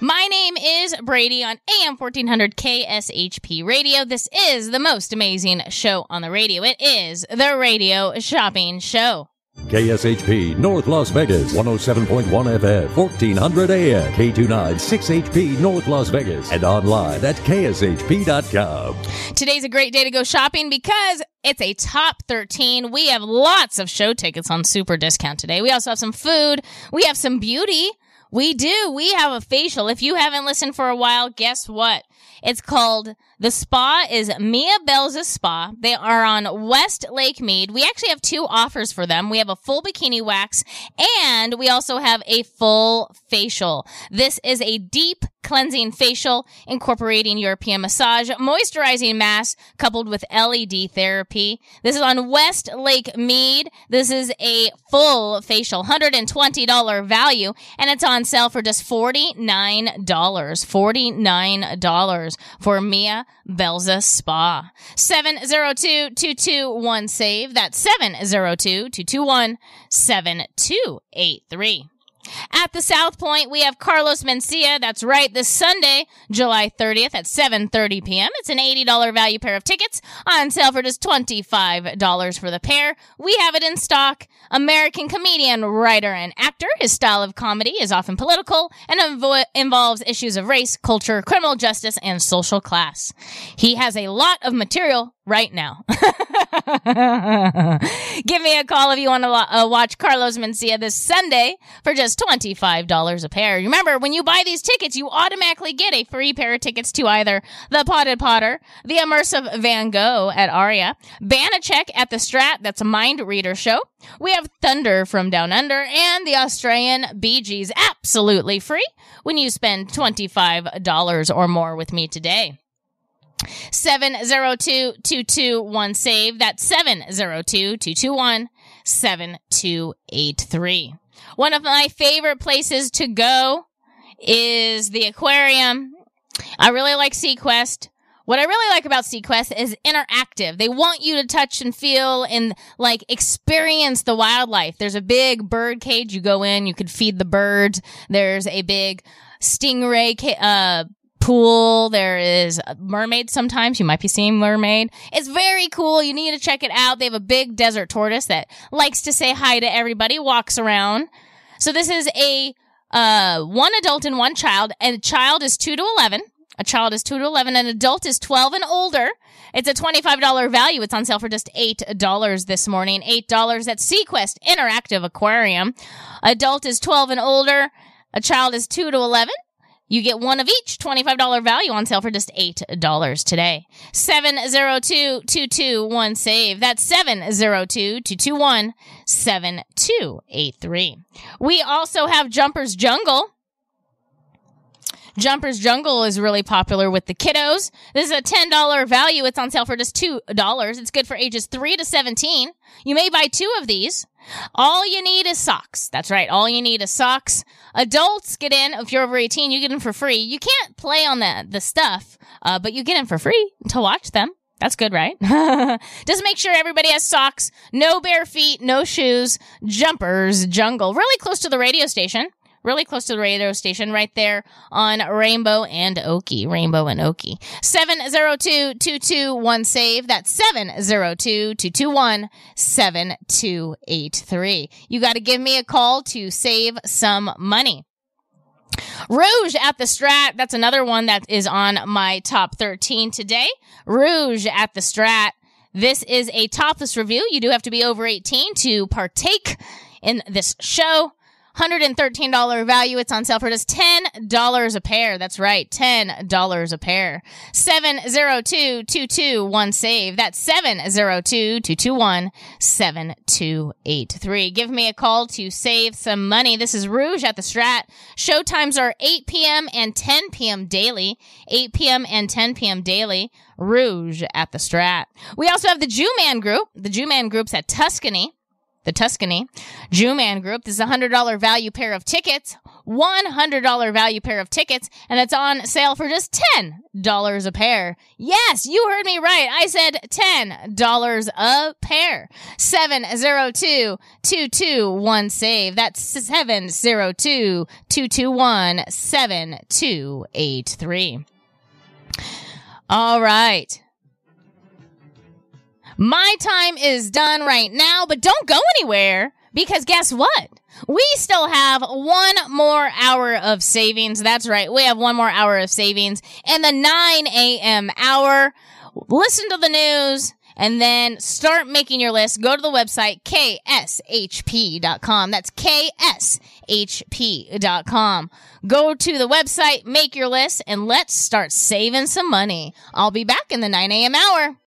My name is Bradi on AM 1400 KSHP Radio. This is the most amazing show on the radio. It is the Radio Shopping Show. KSHP North Las Vegas 107.1 FM 1400 AM K29 6HP North Las Vegas and online at kshp.com. Today's a great day to go shopping because it's a top 13. We have lots of show tickets on super discount today. We also have some food. We have some beauty. We do. We have a facial. If you haven't listened for a while, guess what? It's called the spa is Mia Belza Spa. They are on West Lake Mead. We actually have two offers for them. We have a full bikini wax and we also have a full facial. This is a deep cleansing facial incorporating European massage, moisturizing mask coupled with LED therapy. This is on West Lake Mead. This is a full facial, $120 value, and it's on sale for just $49. $49 for Mia Belza Spa. 702-221-SAVE. That's 702-221-7283. At the South Point, we have Carlos Mencia. That's right, this Sunday, July 30th at 7:30 p.m. It's an $80 value pair of tickets on sale for just $25 for the pair. We have it in stock. American comedian, writer, and actor. His style of comedy is often political and invo- involves issues of race, culture, criminal justice, and social class. He has a lot of material right now. Give me a call if you want to uh, watch Carlos Mencia this Sunday for just $25 a pair. Remember, when you buy these tickets, you automatically get a free pair of tickets to either The Potted Potter, The Immersive Van Gogh at Aria, Banachek at the Strat, that's a mind reader show. We have Thunder from Down Under and the Australian Bee Gees absolutely free when you spend $25 or more with me today. 702-221 save. That's 702-221 7283. One of my favorite places to go is the aquarium. I really like SeaQuest. What I really like about SeaQuest is interactive. They want you to touch and feel and like experience the wildlife. There's a big bird cage. You go in, you could feed the birds. There's a big stingray ca- uh, pool. There is mermaid sometimes. You might be seeing mermaid. It's very cool. You need to check it out. They have a big desert tortoise that likes to say hi to everybody, walks around. So this is a uh, one adult and one child, and a child is 2 to 11. A child is 2 to 11, an adult is 12 and older. It's a $25 value. It's on sale for just $8 this morning. $8 at SeaQuest Interactive Aquarium. Adult is 12 and older. A child is 2 to 11. You get one of each $25 value on sale for just $8 today. 702-221 save. That's 702-221 7283. We also have Jumpers Jungle. Jumpers Jungle is really popular with the kiddos. This is a $10 value. It's on sale for just $2. It's good for ages 3 to 17. You may buy two of these. All you need is socks. That's right. All you need is socks. Adults get in. If you're over 18, you get in for free. You can't play on the, the stuff, uh, but you get in for free to watch them. That's good, right? Just make sure everybody has socks, no bare feet, no shoes, jumpers, jungle, really close to the radio station. Really close to the radio station, right there on Rainbow and Oakey. Rainbow and Oakey. 702-221 save. That's 702-221 7283. You got to give me a call to save some money. Rouge at the Strat. That's another one that is on my top 13 today. Rouge at the Strat. This is a topless review. You do have to be over 18 to partake in this show. $113 value. It's on sale for just $10 a pair. That's right. $10 a pair. 702-221 save. That's 702-221 7283. Give me a call to save some money. This is Rouge at the Strat. Show times are 8 p.m. and 10 p.m. daily. 8 p.m. and 10 p.m. daily. Rouge at the Strat. We also have the Jew Man Group. The Jew Man Group's at Tuscany the Tuscany. Jew-Man Group. This is a $100 value pair of tickets. $100 value pair of tickets. And it's on sale for just $10 a pair. Yes, you heard me right. I said $10 a pair. 702-221 save. That's 702-221 7283. All right. My time is done right now, but don't go anywhere because guess what? We still have one more hour of savings. That's right. We have one more hour of savings in the 9 a.m. hour. Listen to the news and then start making your list. Go to the website kshp.com. That's kshp.com. Go to the website, make your list, and let's start saving some money. I'll be back in the 9 a.m. hour.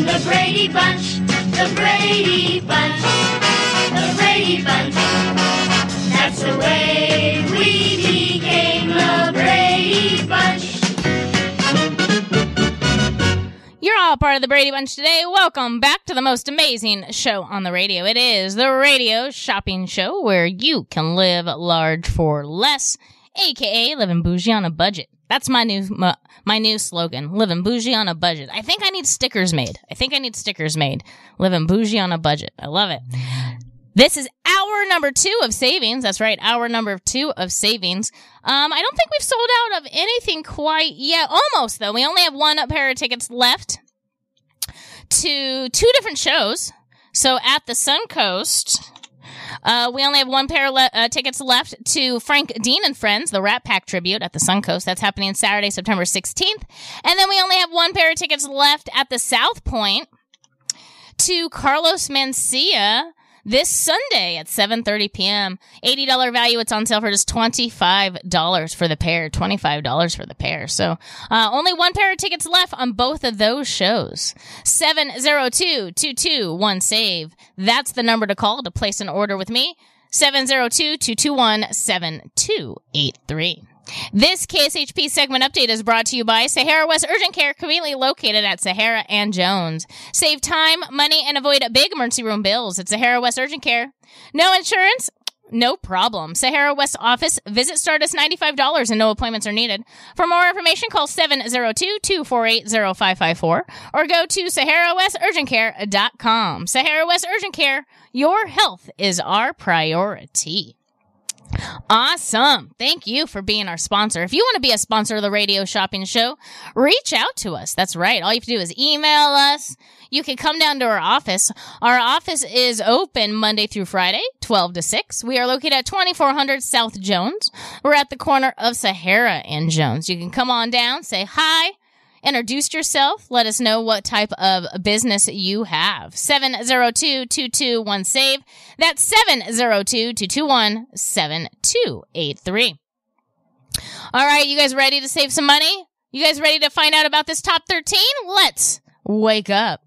became the Brady Bunch. The Brady Bunch. The Brady Bunch. That's the way we became the Brady Bunch. You're all part of the Brady Bunch today. Welcome back to the most amazing show on the radio. It is the Radio Shopping Show where you can live large for less, aka living bougie on a budget. That's my new my, my new slogan. Living bougie on a budget. I think I need stickers made. I think I need stickers made. Living bougie on a budget. I love it. This is hour number two of savings. That's right, hour number two of savings. Um, I don't think we've sold out of anything quite yet. Almost though. We only have one pair of tickets left to two different shows. So at the Suncoast, uh, we only have one pair of le- uh, tickets left to Frank Dean and Friends, the Rat Pack tribute at the Suncoast. That's happening Saturday, September 16th. And then we only have one pair of tickets left at the South Point to Carlos Mencia this Sunday at 7:30 p.m. $80 value. It's on sale for just $25 for the pair. $25 for the pair. So, uh, only one pair of tickets left on both of those shows. 702-221 save. That's the number to call to place an order with me. 702-221-7283. This KSHP segment update is brought to you by Sahara West Urgent Care, conveniently located at Sahara and Jones. Save time, money, and avoid big emergency room bills at Sahara West Urgent Care. No insurance? No problem. Sahara West office visit start us $95 and no appointments are needed. For more information, call 702-248-0554 or go to SaharaWestUrgentCare.com. Sahara West Urgent Care, your health is our priority. Awesome. Thank you for being our sponsor. If you want to be a sponsor of the radio shopping show, reach out to us. That's right. All you have to do is email us. You can come down to our office. Our office is open Monday through Friday, 12 to 6. We are located at 2400 South Jones. We're at the corner of Sahara and Jones. You can come on down, say hi, Introduce yourself. Let us know what type of business you have. 702-221-SAVE. That's 702-221-7283. All right, you guys ready to save some money? You guys ready to find out about this top 13? Let's wake up.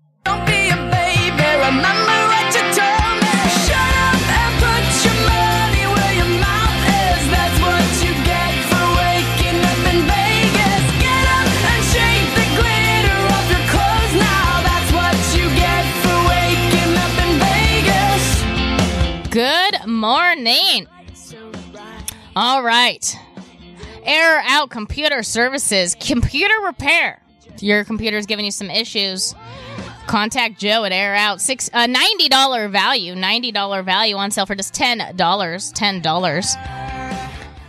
Morning. All right. Error out computer services, computer repair. Your is giving you some issues, contact Joe at Error Out. Six uh, ninety dollar value, ninety dollar value on sale for just ten dollars. Ten dollars.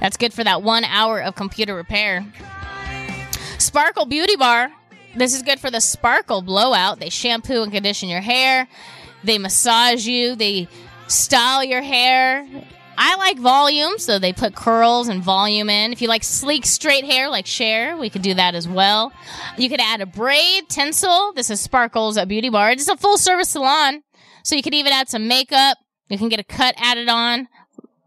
That's good for that one hour of computer repair. Sparkle Beauty Bar. This is good for the sparkle blowout. They shampoo and condition your hair. They massage you. They style your hair. I like volume, so they put curls and volume in. If you like sleek, straight hair like Cher, we could do that as well. You could add a braid, tinsel. This is Sparkles at Beauty Bar. It's a full service salon, so you could even add some makeup. You can get a cut added on.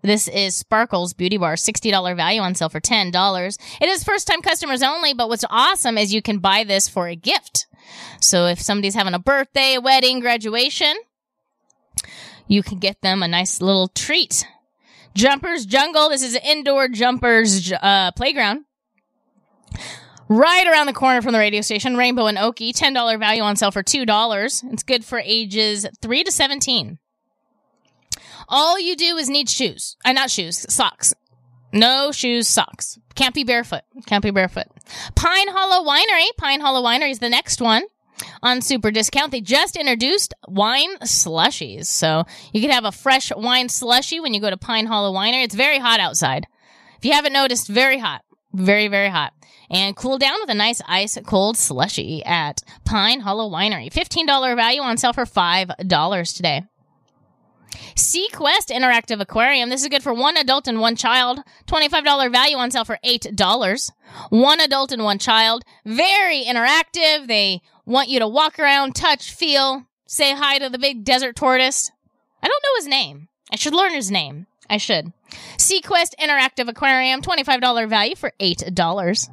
This is Sparkles Beauty Bar, $60 value on sale for $10. It is first time customers only, but what's awesome is you can buy this for a gift. So if somebody's having a birthday, a wedding, graduation, you can get them a nice little treat. Jumpers Jungle. This is an indoor jumpers uh, playground. Right around the corner from the radio station, Rainbow and Oakey. $10 value on sale for $2. It's good for ages 3 to 17. All you do is need shoes. Uh, not shoes, socks. No shoes, socks. Can't be barefoot. Can't be barefoot. Pine Hollow Winery. Pine Hollow Winery is the next one on super discount. They just introduced wine slushies. So you can have a fresh wine slushie when you go to Pine Hollow Winery. It's very hot outside. If you haven't noticed, very hot. Very, very hot. And cool down with a nice ice cold slushie at Pine Hollow Winery. $15 value on sale for $5 today. SeaQuest Interactive Aquarium. This is good for one adult and one child. $25 value on sale for $8. One adult and one child. Very interactive. They want you to walk around, touch, feel, say hi to the big desert tortoise. I don't know his name. I should learn his name. I should. SeaQuest Interactive Aquarium, $25 value for $8.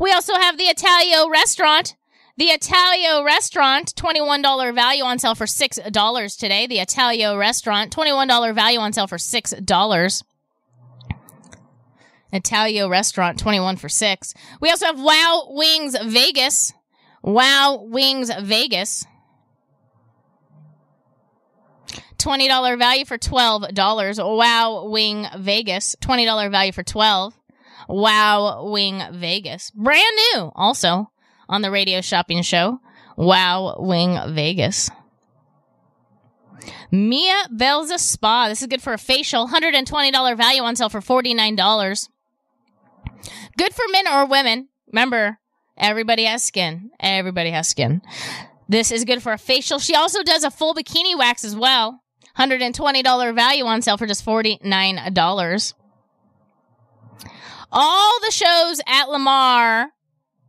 We also have the Italio Restaurant. The Italio Restaurant, $21 value on sale for $6 today. The Italio Restaurant, $21 value on sale for $6. Italio Restaurant, 21 for 6. We also have Wow Wings Vegas. Wow Wings Vegas. $20 value for $12. Wow Wing Vegas. $20 value for 12. Wow Wing Vegas. Brand new also on the radio shopping show. Wow Wing Vegas. Mia Belza Spa. This is good for a facial. $120 value on sale for $49. Good for men or women. Remember, everybody has skin. Everybody has skin. This is good for a facial. She also does a full bikini wax as well. $120 value on sale for just $49. All the shows at Lamar,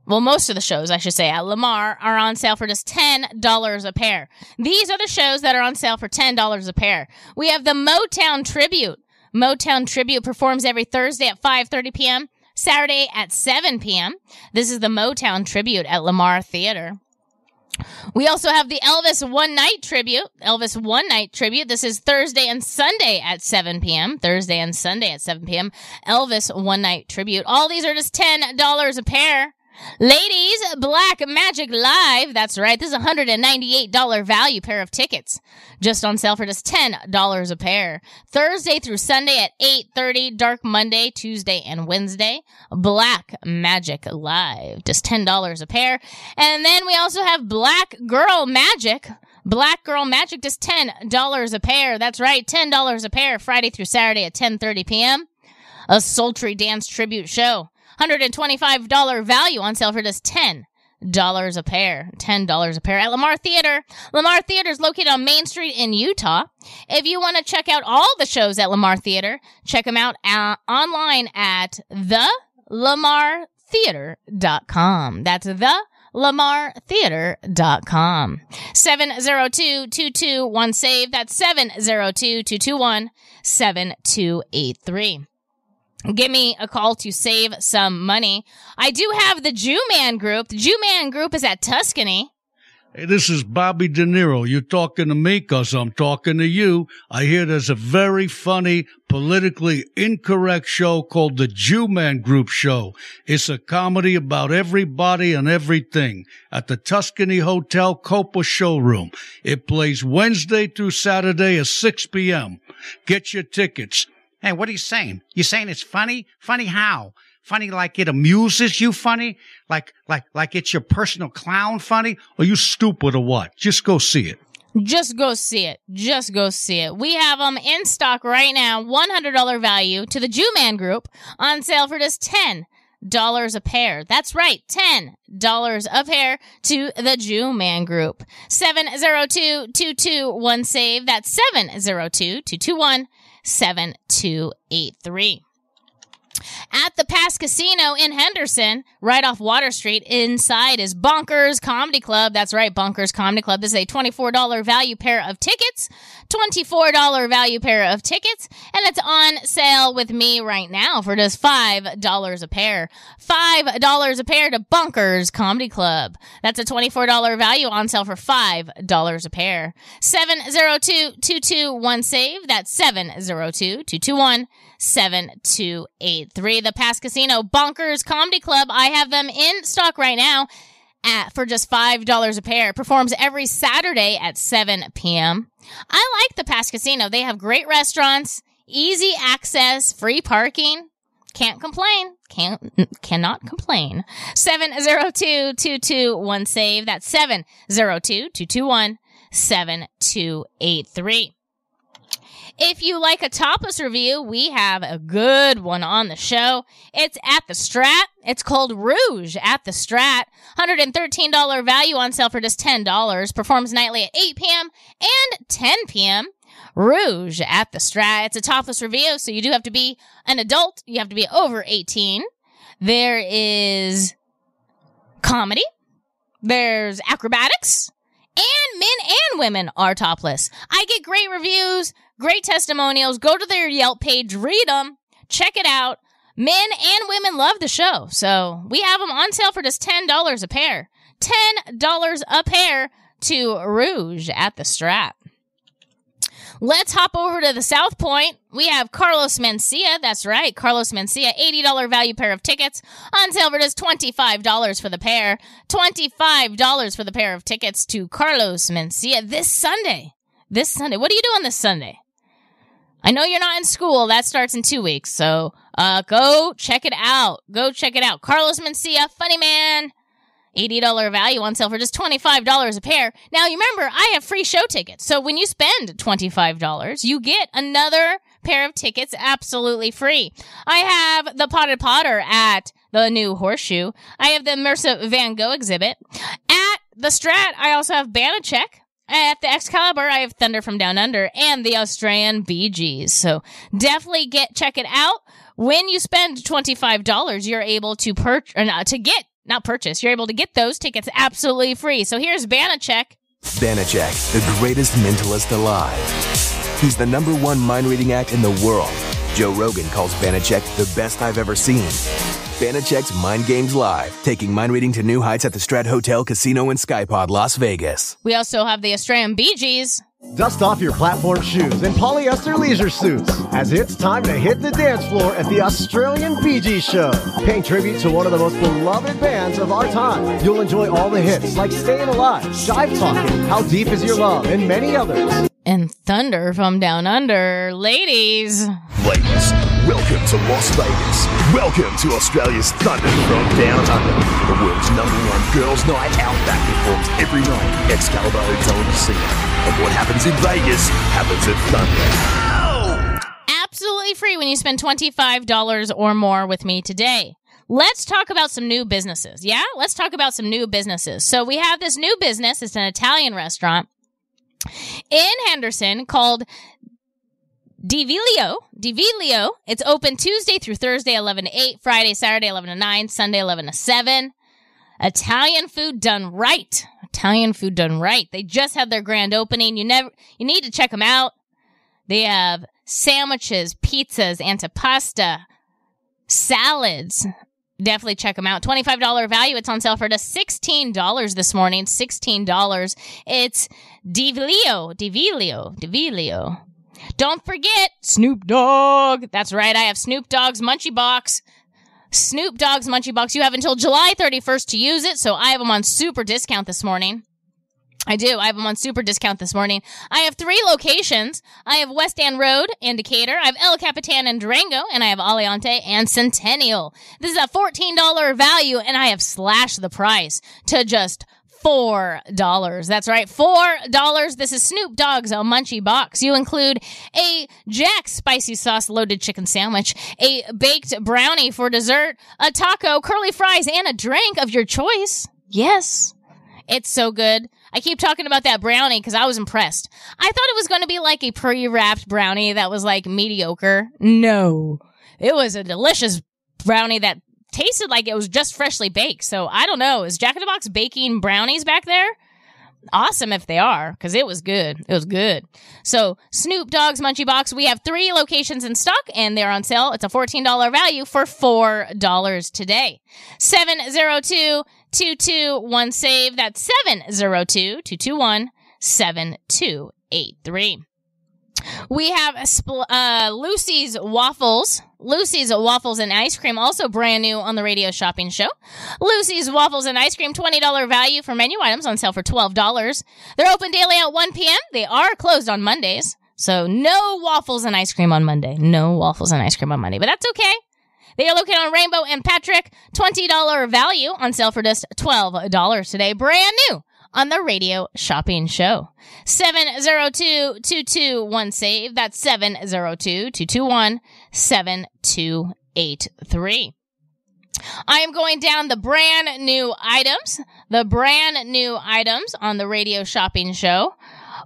well, most of the shows, I should say, at Lamar are on sale for just $10 a pair. These are the shows that are on sale for $10 a pair. We have the Motown Tribute. Motown Tribute performs every Thursday at 5:30 p.m., Saturday at 7 p.m. This is the Motown Tribute at Lamar Theater. We also have the Elvis One Night Tribute. Elvis One Night Tribute. This is Thursday and Sunday at 7 p.m. Thursday and Sunday at 7 p.m. Elvis One Night Tribute. All these are just $10 a pair. Ladies, Black Magic Live. That's right. This is a $198 value pair of tickets. Just on sale for just $10 a pair. Thursday through Sunday at 8.30. Dark Monday, Tuesday, and Wednesday. Black Magic Live. Just $10 a pair. And then we also have Black Girl Magic. Black Girl Magic, just $10 a pair. That's right. $10 a pair. Friday through Saturday at 10.30 p.m. A sultry dance tribute show. $125 value on sale for just 10 dollars a pair. Ten dollars a pair at Lamar Theater. Lamar Theater is located on Main Street in Utah. If you want to check out all the shows at Lamar Theater, check them out uh, online at thelamartheater.com. That's the lamartheater.com. 702-221-SAVE. That's 702-221-7283. Give me a call to save some money. I do have the Jew Man Group. The Jew Man Group is at Tuscany. Hey, this is Bobby De Niro. You talking to me because I'm talking to you. I hear there's a very funny, politically incorrect show called the Jew Man Group Show. It's a comedy about everybody and everything at the Tuscany Hotel Copa Showroom. It plays Wednesday through Saturday at 6 p.m. Get your tickets. Hey, what are you saying? You saying it's funny? Funny how? Funny like it amuses you funny? Like, like, like it's your personal clown funny? Are you stupid or what? Just go see it. Just go see it. Just go see it. We have them in stock right now. $100 value to the Jew Man Group on sale for just 10 dollars a pair. That's right, ten dollars a pair to the Jew Man Group. Seven zero two two two one save. That's seven zero two two two one 7283. At the Pass Casino in Henderson, right off Water Street, inside is Bonkers Comedy Club. That's right, Bonkers Comedy Club. This is a $24 value pair of tickets. $24 value pair of tickets. And it's on sale with me right now for just $5 a pair. $5 a pair to Bonkers Comedy Club. That's a $24 value on sale for $5 a pair. 702-221-SAVE. That's 702-221 7283. The Pass Casino Bonkers Comedy Club. I have them in stock right now at for just $5 a pair. Performs every Saturday at 7 p.m. I like the Pass Casino. They have great restaurants, easy access, free parking. Can't complain. Can't cannot complain. 702-221 save. That's 702-221 7283. If you like a topless review, we have a good one on the show. It's at the Strat. It's called Rouge at the Strat. $113 value on sale for just $10. Performs nightly at 8 p.m. and 10 p.m. Rouge at the Strat. It's a topless review, so you do have to be an adult. You have to be over 18. There is comedy. There's acrobatics. And men and women are topless. I get great reviews, great testimonials. Go to their Yelp page, read them, check it out. Men and women love the show. So we have them on sale for just $10 a pair. $10 a pair to Rouge at the Strat. Let's hop over to the South Point. We have Carlos Mencia. That's right, Carlos Mencia. $80 value pair of tickets on sale for just $25 for the pair. $25 for the pair of tickets to Carlos Mencia this Sunday. This Sunday. What are you doing this Sunday? I know you're not in school. That starts in two weeks. So, uh, go check it out. Go check it out. Carlos Mencia, funny man. $80 value on sale for just $25 a pair. Now, you remember, I have free show tickets. So when you spend $25, you get another pair of tickets absolutely free. I have the Potted Potter at the new Horseshoe. I have the Immersive Van Gogh exhibit. At the Strat, I also have Banachek. At the Excalibur, I have Thunder from Down Under and the Australian Bee Gees. So definitely get check it out. When you spend twenty five dollars, you're able to purchase or not to get not purchase. You're able to get those tickets absolutely free. So here's Banachek. Banachek, the greatest mentalist alive. He's the number one mind reading act in the world. Joe Rogan calls Banachek the best I've ever seen. Banachek's Mind Games Live, taking mind reading to new heights at the Strat Hotel, Casino, and Skypod, Las Vegas. We also have the Australian Bee Gees. Dust off your platform shoes and polyester leisure suits, as it's time to hit the dance floor at the Australian Bee Gees Show. Paying tribute to one of the most beloved bands of our time, you'll enjoy all the hits like Staying Alive, Jive Talking, How Deep Is Your Love, and many others. And Thunder from Down Under. Ladies. Ladies, welcome to Las Vegas. Welcome to Australia's Thunder from Down Under. The world's number one girls' night out that performs every night Excalibur Hotel and Casino. And what happens in Vegas happens at Thunder. Absolutely free when you spend $25 or more with me today. Let's talk about some new businesses. Yeah? Let's talk about some new businesses. So we have this new business. It's an Italian restaurant in Henderson called Divilio. Divilio. It's open Tuesday through Thursday, 11 to 8, Friday, Saturday, 11 to 9, Sunday, 11 to 7. Italian food done right. Italian food done right. They just had their grand opening. You never, you need to check them out. They have sandwiches, pizzas, antipasta, salads. Definitely check them out. $25 value. It's on sale for just $16 this morning. $16. It's Divilio. Divilio. Divilio. Don't forget Snoop Dogg. That's right. I have Snoop Dogg's Munchie Box. Snoop Dogg's Munchie Box. You have until July 31st to use it. So I have them on super discount this morning. I do. I have them on super discount this morning. I have three locations. I have West End Road in Decatur. I have El Capitan in Durango, and I have Aliante and Centennial. This is a $14 value, and I have slashed the price to just Four dollars. That's right, four dollars. This is Snoop Dogg's a Munchie Box. You include a Jack spicy sauce loaded chicken sandwich, a baked brownie for dessert, a taco, curly fries, and a drink of your choice. Yes, it's so good. I keep talking about that brownie because I was impressed. I thought it was going to be like a pre-wrapped brownie that was like mediocre. No, it was a delicious brownie that tasted like it was just freshly baked. So I don't know. Is Jack in the Box baking brownies back there? Awesome if they are, because it was good. It was good. So Snoop Dogg's Munchie Box, we have three locations in stock and they're on sale. It's a $14 value for $4 today. 702 221 save. That's 702 221 7283. We have spl- uh, Lucy's Waffles. Lucy's Waffles and Ice Cream, also brand new on the radio shopping show. Lucy's Waffles and Ice Cream, $20 value for menu items on sale for $12. They're open daily at 1 p.m. They are closed on Mondays. So no waffles and ice cream on Monday. No waffles and ice cream on Monday, but that's okay. They are located on Rainbow and Patrick. $20 value on sale for just $12 today. Brand new on the radio shopping show. 702-221 save. That's 702-221 7283. I am going down the brand new items, the brand new items on the radio shopping show.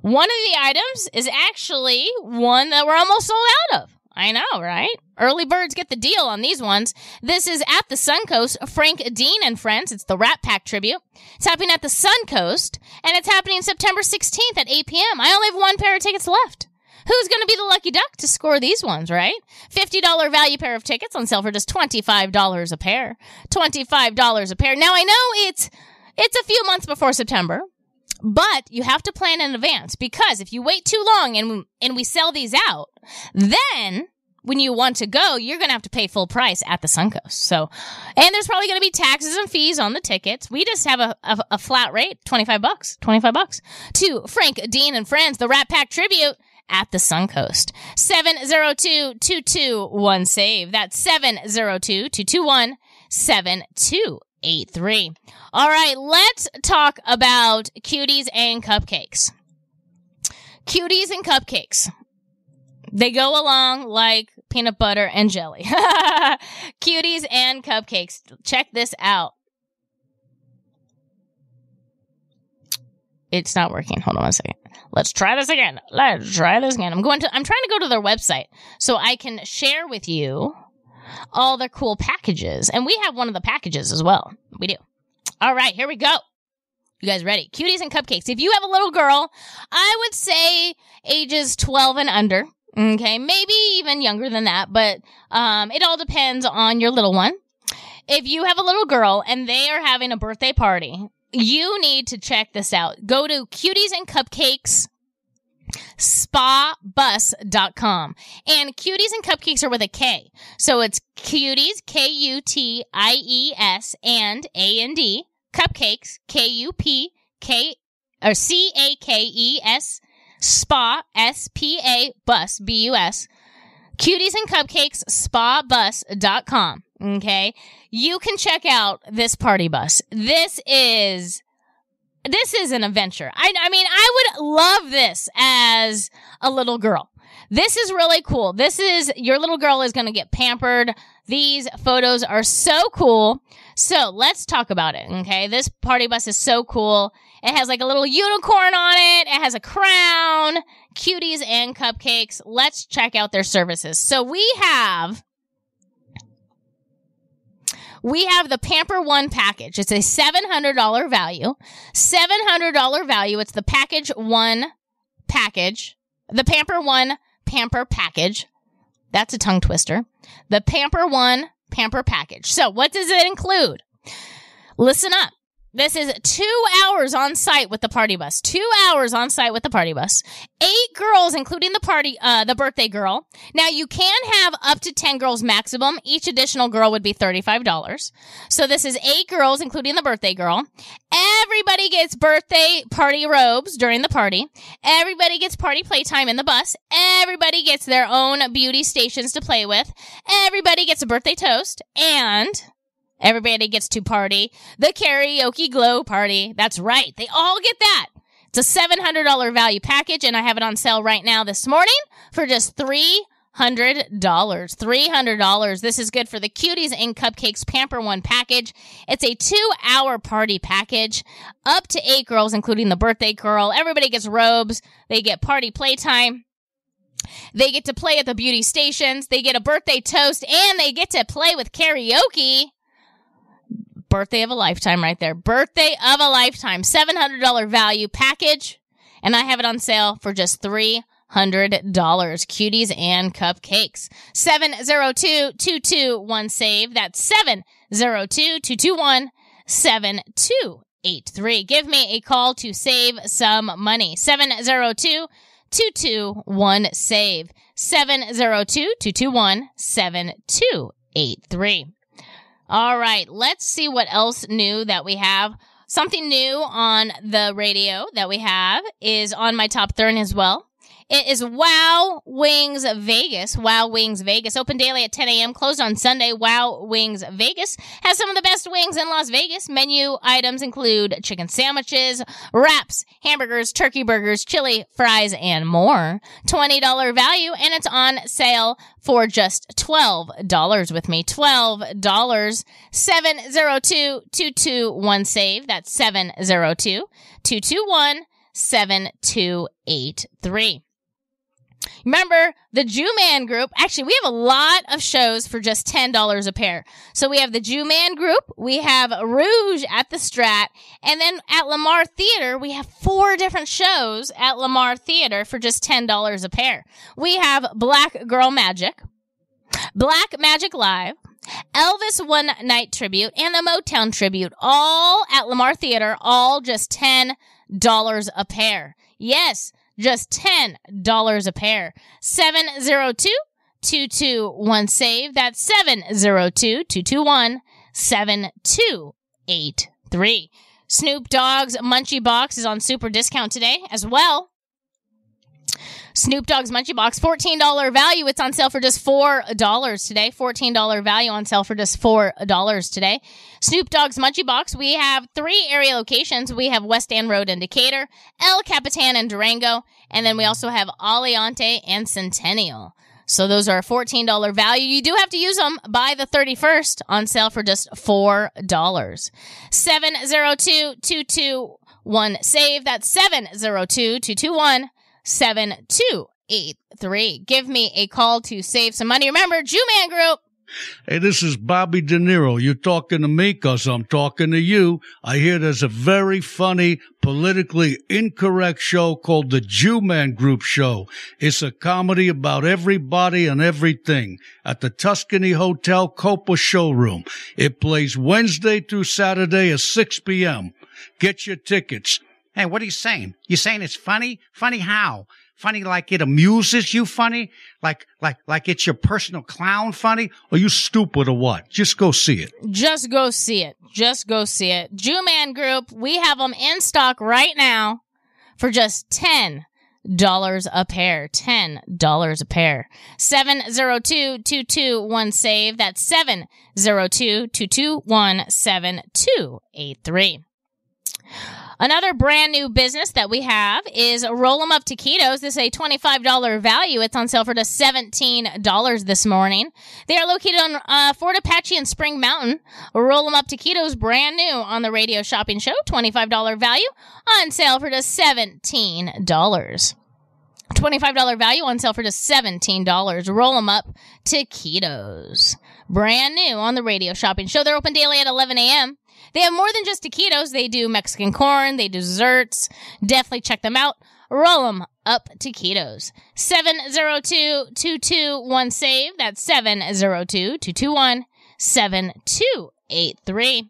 One of the items is actually one that we're almost sold out of. I know, right? Early birds get the deal on these ones. This is at the Suncoast. Frank Dean and friends. It's the Rat Pack tribute. It's happening at the Suncoast, and it's happening September 16th at 8 p.m. I only have one pair of tickets left. Who's going to be the lucky duck to score these ones, right? $50 value pair of tickets on sale for just $25 a pair. $25 a pair. Now I know it's it's a few months before September, but you have to plan in advance because if you wait too long and and we sell these out, then when you want to go, you're going to have to pay full price at the Suncoast. So, and there's probably going to be taxes and fees on the tickets. We just have a, a, a flat rate, 25 bucks, 25 bucks to Frank Dean and friends, the Rat Pack tribute at the Suncoast. 702-221 save. That's 702-221 7283. All right, let's talk about cuties and cupcakes. Cuties and cupcakes. They go along like peanut butter and jelly. Cuties and cupcakes. Check this out. It's not working. Hold on one second. Let's try this again. Let's try this again. I'm going to I'm trying to go to their website so I can share with you all their cool packages. And we have one of the packages as well. We do. All right, here we go. You guys ready? Cuties and cupcakes. If you have a little girl, I would say ages 12 and under. Okay, maybe even younger than that, but um, it all depends on your little one. If you have a little girl and they are having a birthday party, you need to check this out. Go to cuties and cupcakes spabus.com. And cuties and cupcakes are with a K. So it's cuties, K U T I E S and A N D, cupcakes, K U P K or C A K E S spa S P A bus B U S. Cuties and cupcakes spa spabus.com. Okay. You can check out this party bus. This is this is an adventure. I, I mean, I would love this as a little girl. This is really cool. This is your little girl is going to get pampered. These photos are so cool. So let's talk about it. Okay. This party bus is so cool. It has like a little unicorn on it. It has a crown, cuties and cupcakes. Let's check out their services. So we have we have the Pamper One package. It's a $700 value. $700 value. It's the package one package. The Pamper One Pamper package. That's a tongue twister. The Pamper One Pamper package. So what does it include? Listen up. This is two hours on site with the party bus. Two hours on site with the party bus. Eight girls, including the party, uh, the birthday girl. Now you can have up to 10 girls maximum. Each additional girl would be $35. So this is eight girls, including the birthday girl. Everybody gets birthday party robes during the party. Everybody gets party playtime in the bus. Everybody gets their own beauty stations to play with. Everybody gets a birthday toast and Everybody gets to party. The karaoke glow party. That's right. They all get that. It's a $700 value package and I have it on sale right now this morning for just $300. three hundred dollars This is good for the Cuties and Cupcakes Pamper One package. It's a two hour party package. Up to eight girls, including the birthday girl. Everybody gets robes. They get party playtime. They get to play at the beauty stations. They get a birthday toast and they get to play with karaoke. Birthday of a lifetime right there. Birthday of a lifetime. $700 value package. And I have it on sale for just $300. Cuties and cupcakes. 702-221-SAVE. That's 702-221-7283. Give me a call to save some money. 702 221 save 702 221 7283. All right, let's see what else new that we have. Something new on the radio that we have is on my top 30 as well. It is Wow Wings Vegas. Wow Wings Vegas. Open daily at 10 a.m. Closed on Sunday. Wow Wings Vegas has some of the best wings in Las Vegas. Menu items include chicken sandwiches, wraps, hamburgers, turkey burgers, chili, fries, and more. $20 value, and it's on sale for just $12 with me. $12. 702 save. That's 702 221 7283. Remember the Jew Man Group. Actually, we have a lot of shows for just $10 a pair. So we have the Jew Man Group, we have Rouge at the Strat, and then at Lamar Theater, we have four different shows at Lamar Theater for just $10 a pair. We have Black Girl Magic, Black Magic Live, Elvis One Night Tribute, and the Motown Tribute, all at Lamar Theater, all just $10 a pair. Yes, just $10 a pair. 702 221 save. That's 702 221 7283. Snoop Dogg's Munchie Box is on super discount today as well. Snoop Dogg's Munchie Box, $14 value. It's on sale for just $4 today. $14 value on sale for just $4 today. Snoop Dogg's Munchie Box, we have three area locations. We have West End Road in Decatur, El Capitan in Durango, and then we also have Aliante and Centennial. So those are a $14 value. You do have to use them by the 31st on sale for just $4. 702-221 save. That's 702-221 7283. Give me a call to save some money. Remember, Jew Man Group. Hey, this is Bobby De Niro. You talking to me because I'm talking to you. I hear there's a very funny, politically incorrect show called the Jew Man Group Show. It's a comedy about everybody and everything at the Tuscany Hotel Copa Showroom. It plays Wednesday through Saturday at 6 p.m. Get your tickets. Hey, what are you saying? You saying it's funny? Funny how? Funny like it amuses you funny? Like, like, like it's your personal clown funny? Are you stupid or what? Just go see it. Just go see it. Just go see it. Jew Man Group, we have them in stock right now for just 10 dollars a pair. Ten dollars a pair. Seven zero two two two one save. That's seven zero two two two one seven two eight three. Another brand new business that we have is Roll 'em Up Taquitos. This is a $25 value. It's on sale for just $17 this morning. They are located on uh, Fort Apache and Spring Mountain. Roll 'em Up Taquitos, brand new on the radio shopping show. $25 value on sale for just $17. $25 value on sale for just $17. Roll 'em up taquitos. Brand new on the radio shopping show. They're open daily at 11 a.m. They have more than just taquitos. They do Mexican corn. They do desserts. Definitely check them out. Roll 'em up taquitos. 702-221-SAVE. That's 702-221-7283.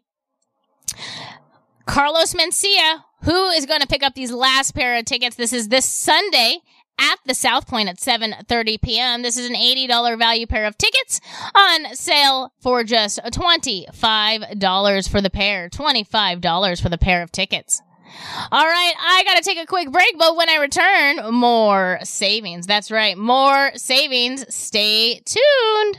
Carlos Mencia, who is going to pick up these last pair of tickets. This is this Sunday at the South Point at 7:30 p.m. This is an $80 value pair of tickets on sale for just $25 for the pair. $25 for the pair of tickets. All right, I got to take a quick break, but when I return, more savings. That's right, more savings. Stay tuned.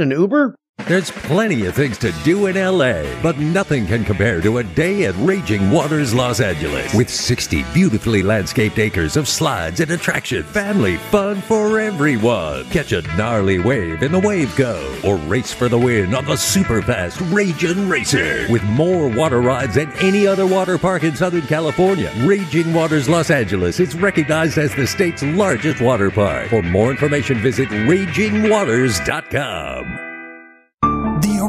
an Uber? There's plenty of things to do in LA, but nothing can compare to a day at Raging Waters Los Angeles. With 60 beautifully landscaped acres of slides and attraction, family fun for everyone. Catch a gnarly wave in the Wave Cove, or race for the win on the super fast Raging Racer. With more water rides than any other water park in Southern California, Raging Waters Los Angeles is recognized as the state's largest water park. For more information, visit ragingwaters.com.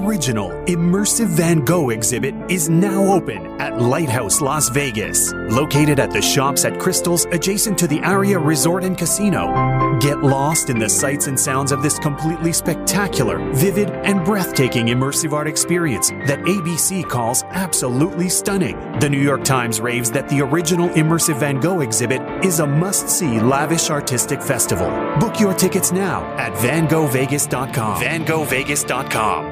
Original immersive Van Gogh exhibit is now open at Lighthouse Las Vegas, located at the shops at Crystals adjacent to the Aria Resort and Casino. Get lost in the sights and sounds of this completely spectacular, vivid, and breathtaking immersive art experience that ABC calls absolutely stunning. The New York Times raves that the original immersive Van Gogh exhibit is a must see lavish artistic festival. Book your tickets now at vangovegas.com. vangovegas.com.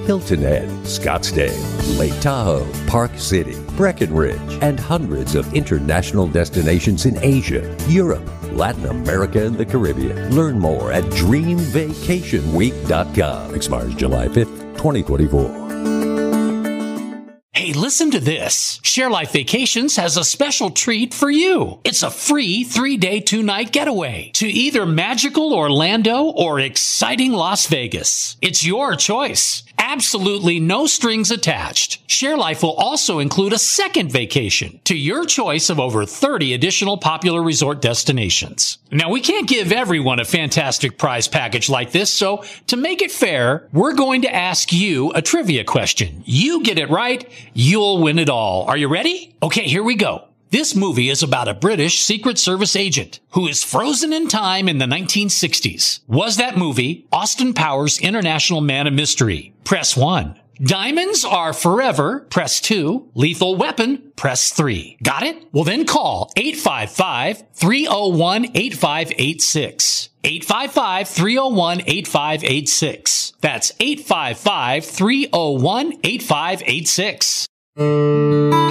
Hilton Head, Scottsdale, Lake Tahoe, Park City, Breckenridge, and hundreds of international destinations in Asia, Europe, Latin America, and the Caribbean. Learn more at dreamvacationweek.com. Expires July 5th, 2024. Hey, listen to this. Share Life Vacations has a special treat for you. It's a free three day, two night getaway to either magical Orlando or exciting Las Vegas. It's your choice. Absolutely no strings attached. Share Life will also include a second vacation to your choice of over 30 additional popular resort destinations. Now, we can't give everyone a fantastic prize package like this, so to make it fair, we're going to ask you a trivia question. You get it right, you'll win it all. Are you ready? Okay, here we go. This movie is about a British Secret Service agent who is frozen in time in the 1960s. Was that movie Austin Powers International Man of Mystery? Press 1. Diamonds are forever. Press 2. Lethal weapon. Press 3. Got it? Well then call 855-301-8586. 855-301-8586. That's 855-301-8586.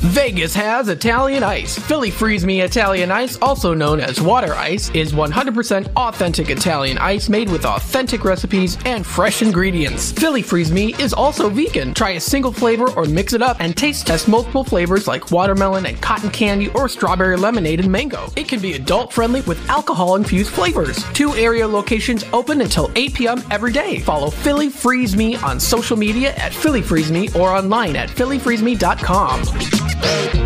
Vegas has Italian Ice. Philly Freeze Me Italian Ice, also known as water ice, is 100% authentic Italian ice made with authentic recipes and fresh ingredients. Philly Freeze Me is also vegan. Try a single flavor or mix it up and taste test multiple flavors like watermelon and cotton candy or strawberry lemonade and mango. It can be adult friendly with alcohol infused flavors. Two area locations open until 8 p.m. every day. Follow Philly Freeze Me on social media at Philly Freeze Me or online at phillyfreezeme.com. Cup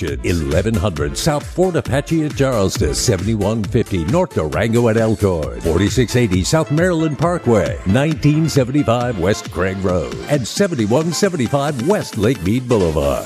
1100 South Fort Apache at Charleston, 7150 North Durango at Elkhorn, 4680 South Maryland Parkway, 1975 West Craig Road, and 7175 West Lake Mead Boulevard.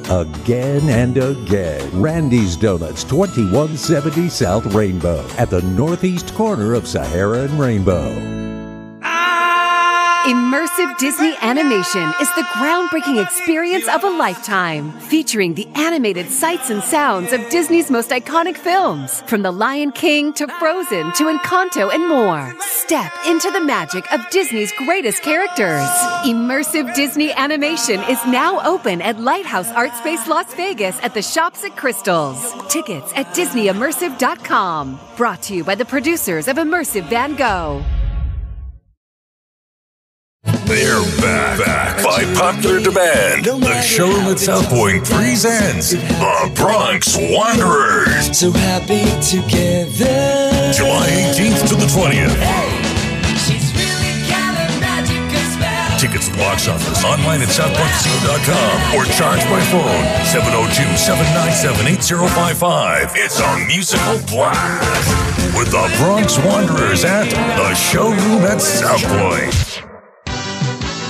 again and again. Randy's Donuts, 2170 South Rainbow, at the northeast corner of Sahara and Rainbow. Immersive Disney animation is the groundbreaking experience of a lifetime, featuring the animated sights and sounds of Disney's most iconic films, from The Lion King to Frozen to Encanto and more. Step into the magic of Disney's greatest characters. Immersive Disney animation is now open at Lighthouse Art Space Las Vegas at the Shops at Crystals. Tickets at DisneyImmersive.com. Brought to you by the producers of Immersive Van Gogh. They're back, back by popular demand. The show that South Point presents The Bronx Wanderers. So happy together. July 18th to the 20th. Tickets at box office, online at southpointcasino.com or charge by phone 702 797 8055. It's a musical blast with the Bronx Wanderers at the showroom at South Point.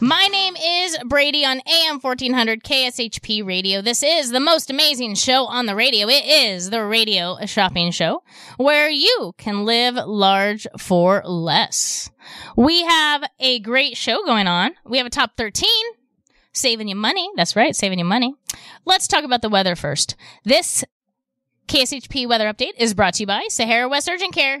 My name is Bradi on AM 1400 KSHP Radio. This is the most amazing show on the radio. It is the radio shopping show where you can live large for less. We have a great show going on. We have a top 13 saving you money. That's right, saving you money. Let's talk about the weather first. This KSHP weather update is brought to you by Sahara West Urgent Care.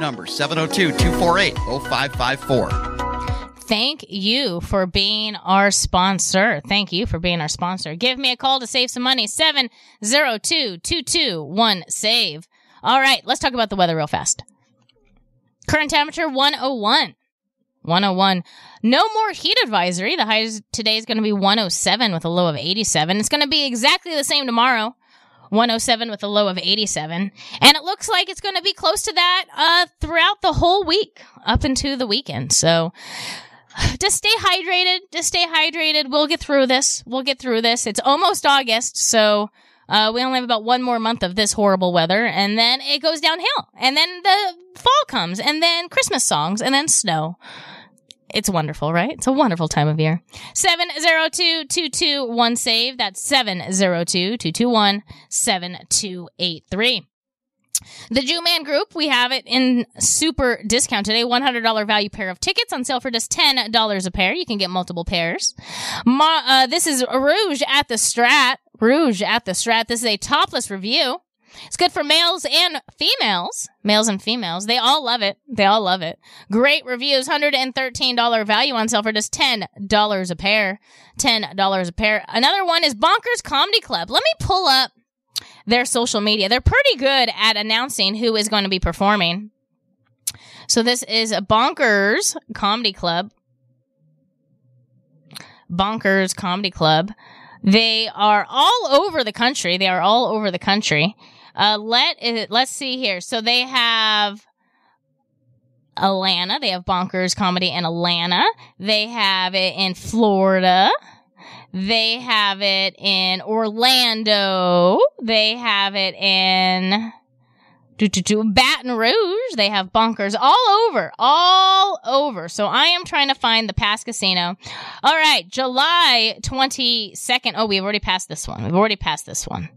number, 702-248-0554. Thank you for being our sponsor. Thank you for being our sponsor. Give me a call to save some money. 702-221-SAVE. All right, let's talk about the weather real fast. Current temperature 101. 101. No more heat advisory. The high today is going to be 107 with a low of 87. It's going to be exactly the same tomorrow. 107 with a low of 87. And it looks like it's going to be close to that uh, throughout the whole week up into the weekend. So just stay hydrated. Just stay hydrated. We'll get through this. We'll get through this. It's almost August, so uh, we only have about one more month of this horrible weather, and then it goes downhill. And then the fall comes, and then Christmas songs, and then snow. It's wonderful, right? It's a wonderful time of year. 702-221 save. That's 702-221-7283. The Jew Man Group, we have it in super discount today. $100 value pair of tickets on sale for just $10 a pair. You can get multiple pairs. Ma- uh, this is Rouge at the Strat. Rouge at the Strat. This is a topless review. It's good for males and females. Males and females. They all love it. They all love it. Great reviews. $113 value on sale for just $10 a pair. $10 a pair. Another one is Bonkers Comedy Club. Let me pull up their social media. They're pretty good at announcing who is going to be performing. So this is a Bonkers Comedy Club. Bonkers Comedy Club. They are all over the country. They are all over the country. Uh, let it, let's see here. So they have Atlanta. They have Bonkers Comedy in Atlanta. They have it in Florida. They have it in Orlando. They have it in do, do, do, Baton Rouge. They have Bonkers all over, all over. So I am trying to find the Pass Casino. All right, July 22nd. Oh, we've already passed this one. We've already passed this one.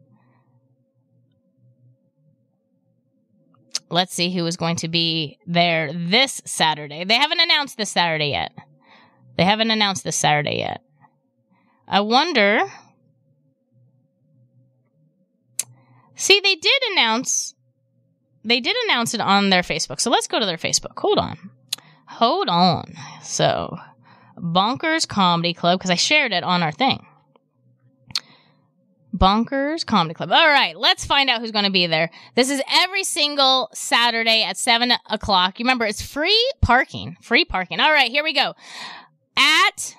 Let's see who is going to be there this Saturday. They haven't announced this Saturday yet. They haven't announced this Saturday yet. I wonder. See, they did announce. They did announce it on their Facebook. So let's go to their Facebook. Hold on. Hold on. So, Bonkers Comedy Club, because I shared it on our thing. Bonkers Comedy Club. All right, let's find out who's going to be there. This is every single Saturday at 7 o'clock. You remember, it's free parking. Free parking. All right, here we go. At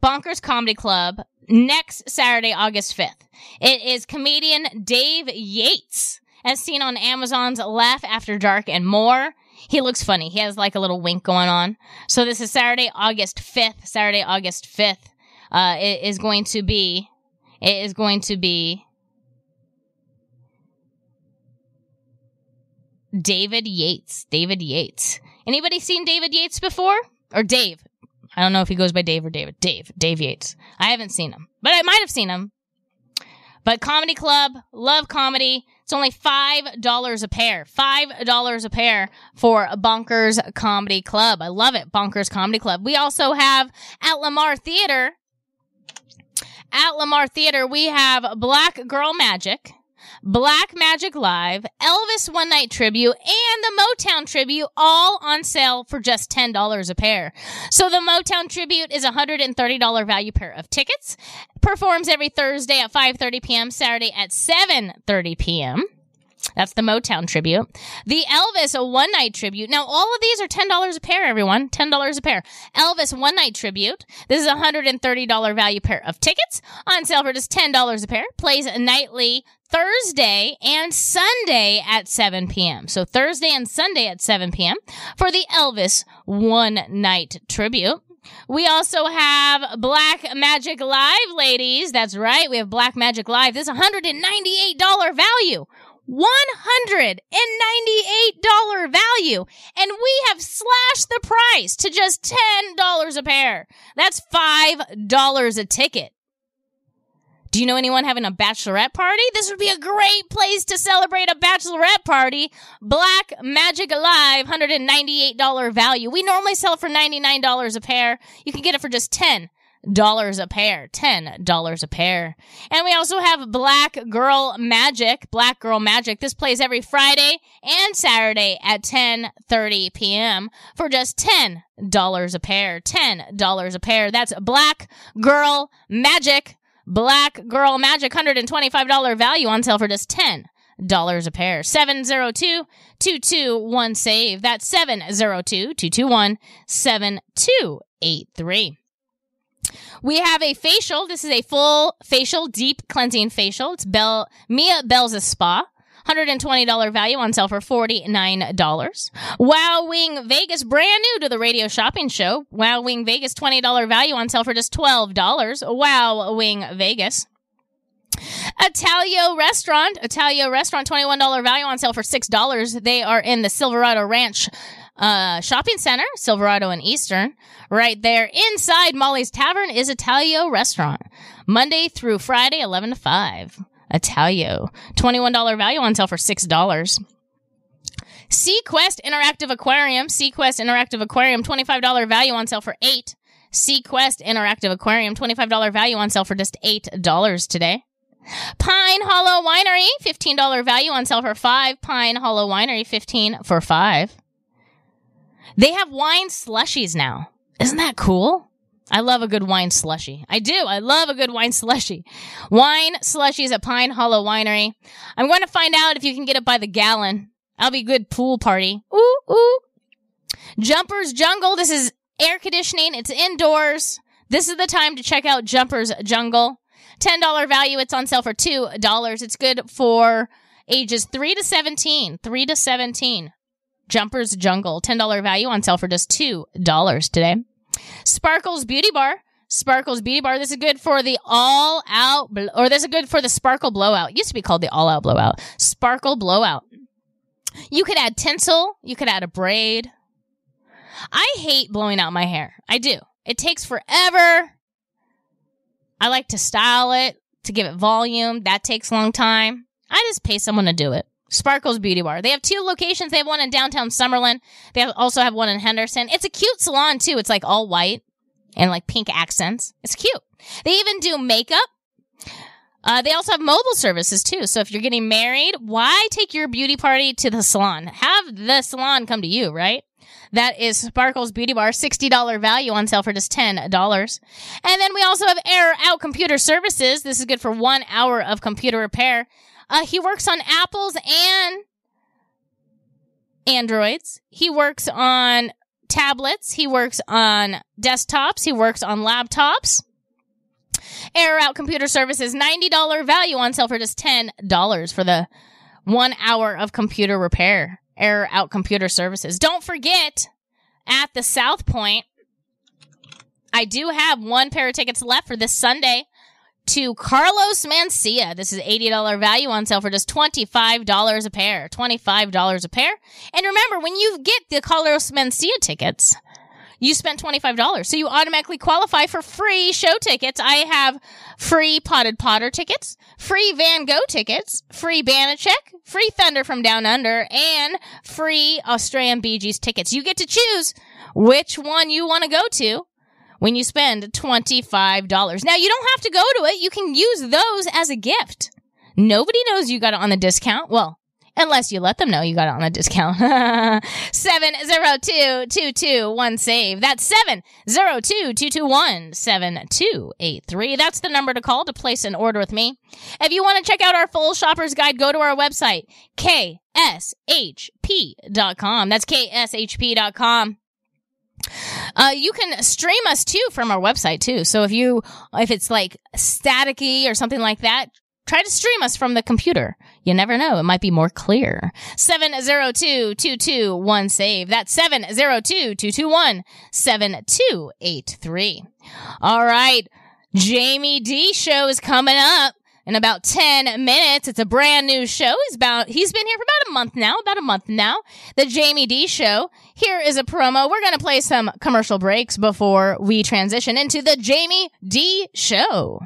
Bonkers Comedy Club next Saturday, August 5th. It is comedian Dave Yates, as seen on Amazon's Laugh After Dark and more. He looks funny. He has like a little wink going on. So this is Saturday, August 5th. Saturday, August 5th. Uh, is going to be, it is going to be David Yates. David Yates. Anybody seen David Yates before? Or Dave? I don't know if he goes by Dave or David. Dave. Dave Yates. I haven't seen him, but I might have seen him. But Comedy Club, love comedy. It's only $5 a pair. $5 a pair for Bonkers Comedy Club. I love it. Bonkers Comedy Club. We also have at Lamar Theater. At Lamar Theater, we have Black Girl Magic. Black Magic Live, Elvis One Night Tribute, and the Motown Tribute all on sale for just $10 a pair. So the Motown Tribute is a $130 value pair of tickets. Performs every Thursday at 5:30 p.m., Saturday at 7:30 p.m. That's the Motown tribute. The Elvis a one night tribute. Now all of these are ten dollars a pair. Everyone, ten dollars a pair. Elvis one night tribute. This is a hundred and thirty dollar value pair of tickets on sale for just ten dollars a pair. Plays nightly Thursday and Sunday at 7 p.m. So Thursday and Sunday at 7 p.m. for the Elvis one night tribute. We also have Black Magic Live, ladies. That's right. We have Black Magic Live. This is $198 value. $198 value. And we have slashed the price to just $10 a pair. That's $5 a ticket. Do you know anyone having a bachelorette party? This would be a great place to celebrate a bachelorette party. Black Magic Alive, $198 value. We normally sell for $99 a pair. You can get it for just 10 dollars a pair. Ten dollars a pair. And we also have Black Girl Magic. Black Girl Magic. This plays every Friday and Saturday at 10:30 p.m. for just ten dollars a pair. Ten dollars a pair. That's Black Girl Magic. Black Girl Magic. Hundred and twenty-five dollar value on sale for just ten dollars a pair. 702-221 save. That's 702-221-7283. We have a facial. This is a full facial, deep cleansing facial. It's Bell Mia Bell's Spa. $120 value on sale for $49. Wow Wing Vegas, brand new to the radio shopping show. Wow Wing Vegas, $20 value on sale for just $12. Wow Wing Vegas. Italio Restaurant, Italio Restaurant, $21 value on sale for $6. They are in the Silverado Ranch uh, shopping center, Silverado and Eastern. Right there inside Molly's Tavern is Italio Restaurant. Monday through Friday, 11 to 5. Italio. $21 value on sale for $6. SeaQuest Interactive Aquarium. SeaQuest Interactive Aquarium, $25 value on sale for 8 SeaQuest Interactive Aquarium, $25 value on sale for just $8 today. Pine Hollow Winery, $15 value on sale for 5 Pine Hollow Winery, 15 for 5 They have wine slushies now. Isn't that cool? I love a good wine slushy. I do. I love a good wine slushy. Wine slushies at Pine Hollow Winery. I'm going to find out if you can get it by the gallon. That'll be good pool party. Ooh, ooh. Jumpers Jungle. This is air conditioning. It's indoors. This is the time to check out Jumpers Jungle. $10 value. It's on sale for $2. It's good for ages 3 to 17. 3 to 17. Jumpers Jungle. $10 value on sale for just $2 today. Sparkles Beauty Bar. Sparkles Beauty Bar. This is good for the all out, or this is good for the Sparkle Blowout. It used to be called the all out blowout. Sparkle Blowout. You could add tinsel. You could add a braid. I hate blowing out my hair. I do. It takes forever. I like to style it to give it volume. That takes a long time. I just pay someone to do it. Sparkles Beauty Bar. They have two locations. They have one in downtown Summerlin. They have, also have one in Henderson. It's a cute salon too. It's like all white and like pink accents. It's cute. They even do makeup. Uh, they also have mobile services too. So if you're getting married, why take your beauty party to the salon? Have the salon come to you, right? That is Sparkles Beauty Bar, $60 value on sale for just $10. And then we also have Error Out Computer Services. This is good for one hour of computer repair. Uh, he works on Apples and Androids. He works on tablets. He works on desktops. He works on laptops. Error Out Computer Services, $90 value on sale for just $10 for the one hour of computer repair. Error Out Computer Services. Don't forget, at the South Point, I do have one pair of tickets left for this Sunday to Carlos Mencia. This is $80 value on sale for just $25 a pair. $25 a pair. And remember, when you get the Carlos Mencia tickets, you spent $25. So you automatically qualify for free show tickets. I have free Potted Potter tickets, free Van Gogh tickets, free Banachek, free Thunder from Down Under, and free Australian Bee Gees tickets. You get to choose which one you want to go to when you spend $25. Now, you don't have to go to it. You can use those as a gift. Nobody knows you got it on the discount. Well, unless you let them know you got it on the discount. 702-221 save. That's 702-221-7283. That's the number to call to place an order with me. If you want to check out our full shopper's guide, go to our website, kshp.com. That's kshp.com. Uh, you can stream us too from our website too. So if you, if it's like staticky or something like that, try to stream us from the computer. You never know. It might be more clear. 702-221 save. That's 702-221-7283. All right. Jamie D show is coming up in about 10 minutes. It's a brand new show. He's about, he's been here for about a month now, about a month now. The Jamie D show. Here is a promo. We're going to play some commercial breaks before we transition into the Jamie D show.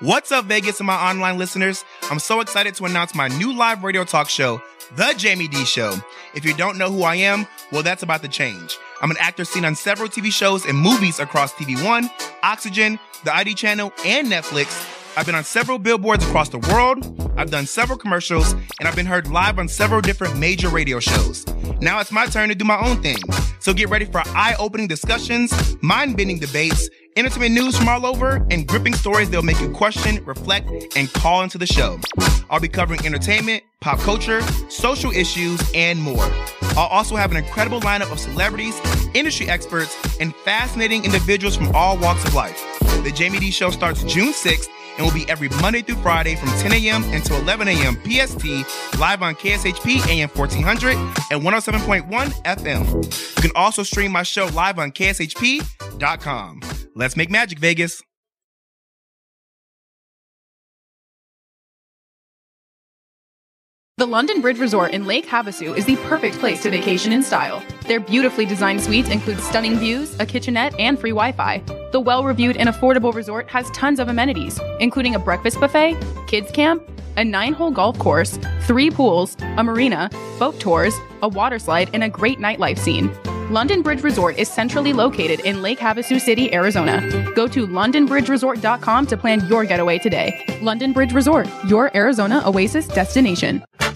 What's up, Vegas and my online listeners? I'm so excited to announce my new live radio talk show, The Jamie D Show. If you don't know who I am, well, that's about to change. I'm an actor seen on several TV shows and movies across TV One, Oxygen, the ID channel, and Netflix. I've been on several billboards across the world. I've done several commercials, and I've been heard live on several different major radio shows. Now it's my turn to do my own thing. So get ready for eye opening discussions, mind bending debates, entertainment news from all over, and gripping stories that'll make you question, reflect, and call into the show. I'll be covering entertainment, pop culture, social issues, and more. I'll also have an incredible lineup of celebrities, industry experts, and fascinating individuals from all walks of life. The Jamie D Show starts June 6th and will be every Monday through Friday from 10 a.m. until 11 a.m. PST, live on KSHP AM 1400 and 107.1 FM. You can also stream my show live on KSHP.com. Let's make magic, Vegas. The London Bridge Resort in Lake Havasu is the perfect place to vacation in style. Their beautifully designed suites include stunning views, a kitchenette, and free Wi Fi. The well reviewed and affordable resort has tons of amenities, including a breakfast buffet, kids camp, a nine hole golf course, three pools, a marina, boat tours, a water slide, and a great nightlife scene. London Bridge Resort is centrally located in Lake Havasu City, Arizona. Go to londonbridgeresort.com to plan your getaway today. London Bridge Resort, your Arizona oasis destination.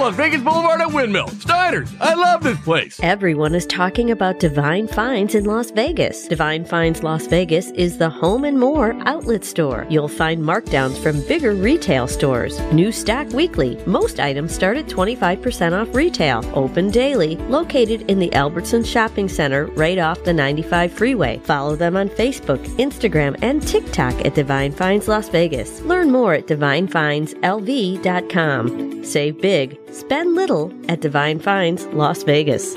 Las Vegas Boulevard at Windmill. Steiner's, I love this place. Everyone is talking about Divine Finds in Las Vegas. Divine Finds Las Vegas is the home and more outlet store. You'll find markdowns from bigger retail stores. New stock weekly. Most items start at 25% off retail. Open daily. Located in the Albertson Shopping Center right off the 95 freeway. Follow them on Facebook, Instagram, and TikTok at Divine Finds Las Vegas. Learn more at divinefinds.lv.com. Save big, spend little at Divine Finds Las Vegas.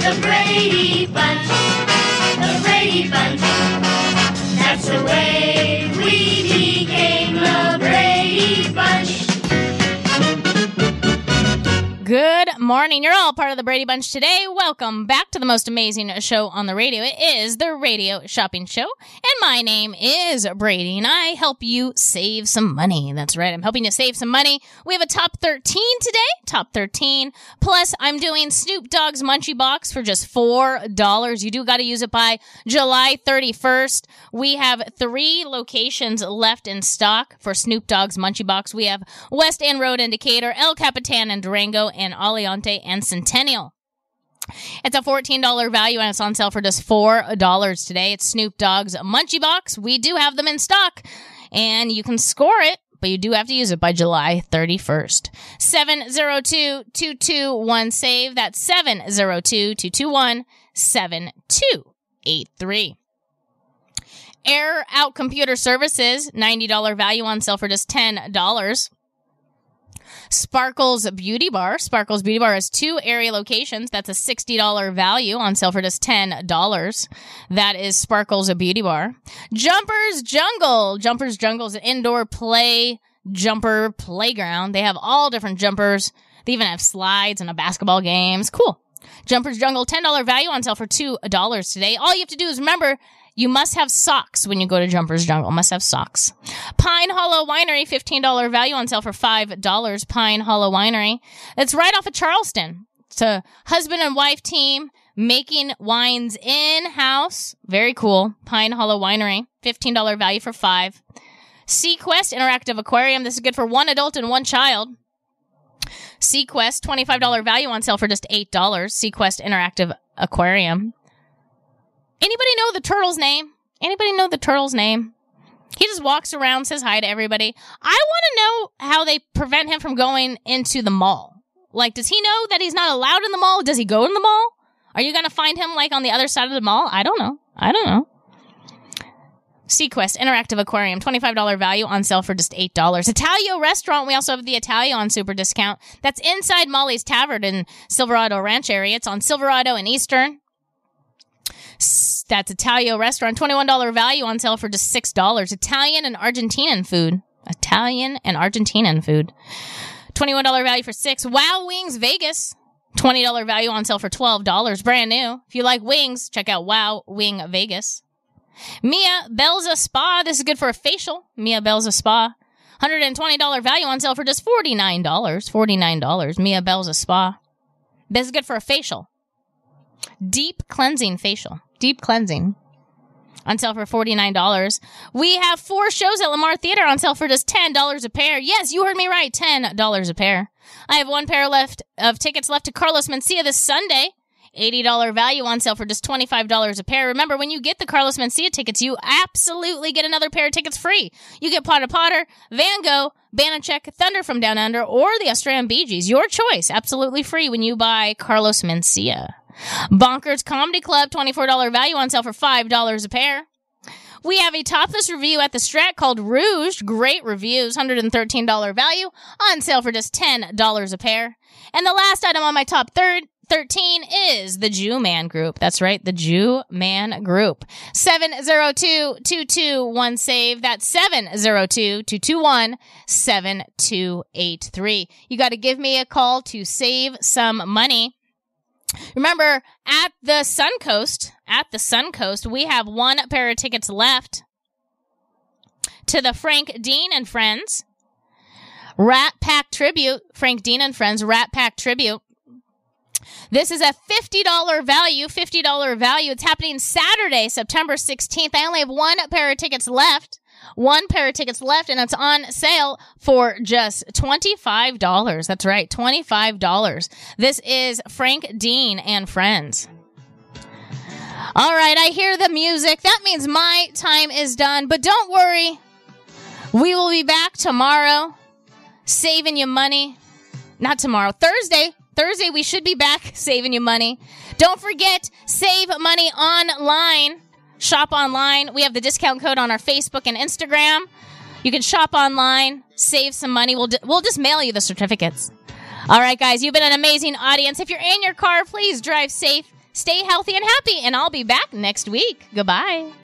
The Brady Bunch. The Brady Bunch. That's the way we became the Brady Bunch. Good morning. You're all part of the Brady Bunch today. Welcome back to the most amazing show on the radio. It is the Radio Shopping Show. And my name is Bradi, and I help you save some money. That's right. I'm helping you save some money. We have a top 13 today. Top 13. Plus, I'm doing Snoop Dogg's Munchie Box for just $4. You do got to use it by July 31st. We have three locations left in stock for Snoop Dogg's Munchie Box. We have West End Road in Decatur, El Capitan and Durango, and Aliante and Centennial. It's a $14 value and it's on sale for just $4 today. It's Snoop Dogg's Munchie Box. We do have them in stock and you can score it, but you do have to use it by July 31st. 702-221-SAVE. That's 702-221-7283. Error Out Computer Services, $90 value on sale for just $10. Sparkles Beauty Bar. Sparkles Beauty Bar has two area locations. That's a $60 value on sale for just $10. That is Sparkles Beauty Bar. Jumpers Jungle. Jumpers Jungle is an indoor play jumper playground. They have all different jumpers. They even have slides and a basketball games. Cool. Jumpers Jungle, $10 value on sale for $2 today. All you have to do is remember you must have socks when you go to Jumpers Jungle. Must have socks. Pine Hollow Winery, $15 value on sale for $5. Pine Hollow Winery. It's right off of Charleston. It's a husband and wife team making wines in house. Very cool. Pine Hollow Winery, $15 value for 5 SeaQuest Interactive Aquarium. This is good for one adult and one child. SeaQuest, $25 value on sale for just $8. SeaQuest Interactive Aquarium. Anybody know the turtle's name? Anybody know the turtle's name? He just walks around, says hi to everybody. I want to know how they prevent him from going into the mall. Like, does he know that he's not allowed in the mall? Does he go in the mall? Are you going to find him like on the other side of the mall? I don't know. I don't know. SeaQuest Interactive Aquarium, $25 value on sale for just $8. Italio Restaurant, we also have the Italio on super discount. That's inside Molly's Tavern in Silverado Ranch area. It's on Silverado and Eastern. That's Italio Restaurant, $21 value on sale for just $6. Italian and Argentinian food. Italian and Argentinian food. $21 value for 6 Wow Wings Vegas. $20 value on sale for $12. Brand new. If you like wings, check out Wow Wing Vegas. Mia Belza Spa. This is good for a facial. Mia Belza Spa. $120 value on sale for just $49. $49. Mia Belza Spa. This is good for a facial. Deep cleansing facial. Deep cleansing. On sale for $49. We have four shows at Lamar Theater on sale for just $10 a pair. Yes, you heard me right. $10 a pair. I have one pair left of tickets left to Carlos Mencia this Sunday. $80 value on sale for just $25 a pair. Remember, when you get the Carlos Mencia tickets, you absolutely get another pair of tickets free. You get Potter Potter, Van Gogh, Banachek, Thunder from Down Under, or the Australian Bee Gees. Your choice. Absolutely free when you buy Carlos Mencia. Bonkers Comedy Club, $24 value on sale for $5 a pair. We have a topless review at the Strat called Rouge. Great reviews, $113 value on sale for just $10 a pair. And the last item on my top third 13 is the Blue Man Group. That's right, the Blue Man Group. 702-221 save. That's 702-221-7283. You got to give me a call to save some money. Remember, at the Suncoast, at the Suncoast, we have one pair of tickets left to the Frank Dean and Friends Rat Pack Tribute. Frank Dean and Friends Rat Pack Tribute. This is a $50 value, $50 value. It's happening Saturday, September 16th. I only have one pair of tickets left. One pair of tickets left, and it's on sale for just $25. That's right, $25. This is Frank Dean and Friends. All right, I hear the music. That means my time is done. But don't worry, we will be back tomorrow saving you money. Not tomorrow, Thursday. Thursday, we should be back saving you money. Don't forget, save money online. Shop online. We have the discount code on our Facebook and Instagram. You can shop online, save some money. We'll, d- we'll just mail you the certificates. All right, guys, you've been an amazing audience. If you're in your car, please drive safe, stay healthy and happy, and I'll be back next week. Goodbye.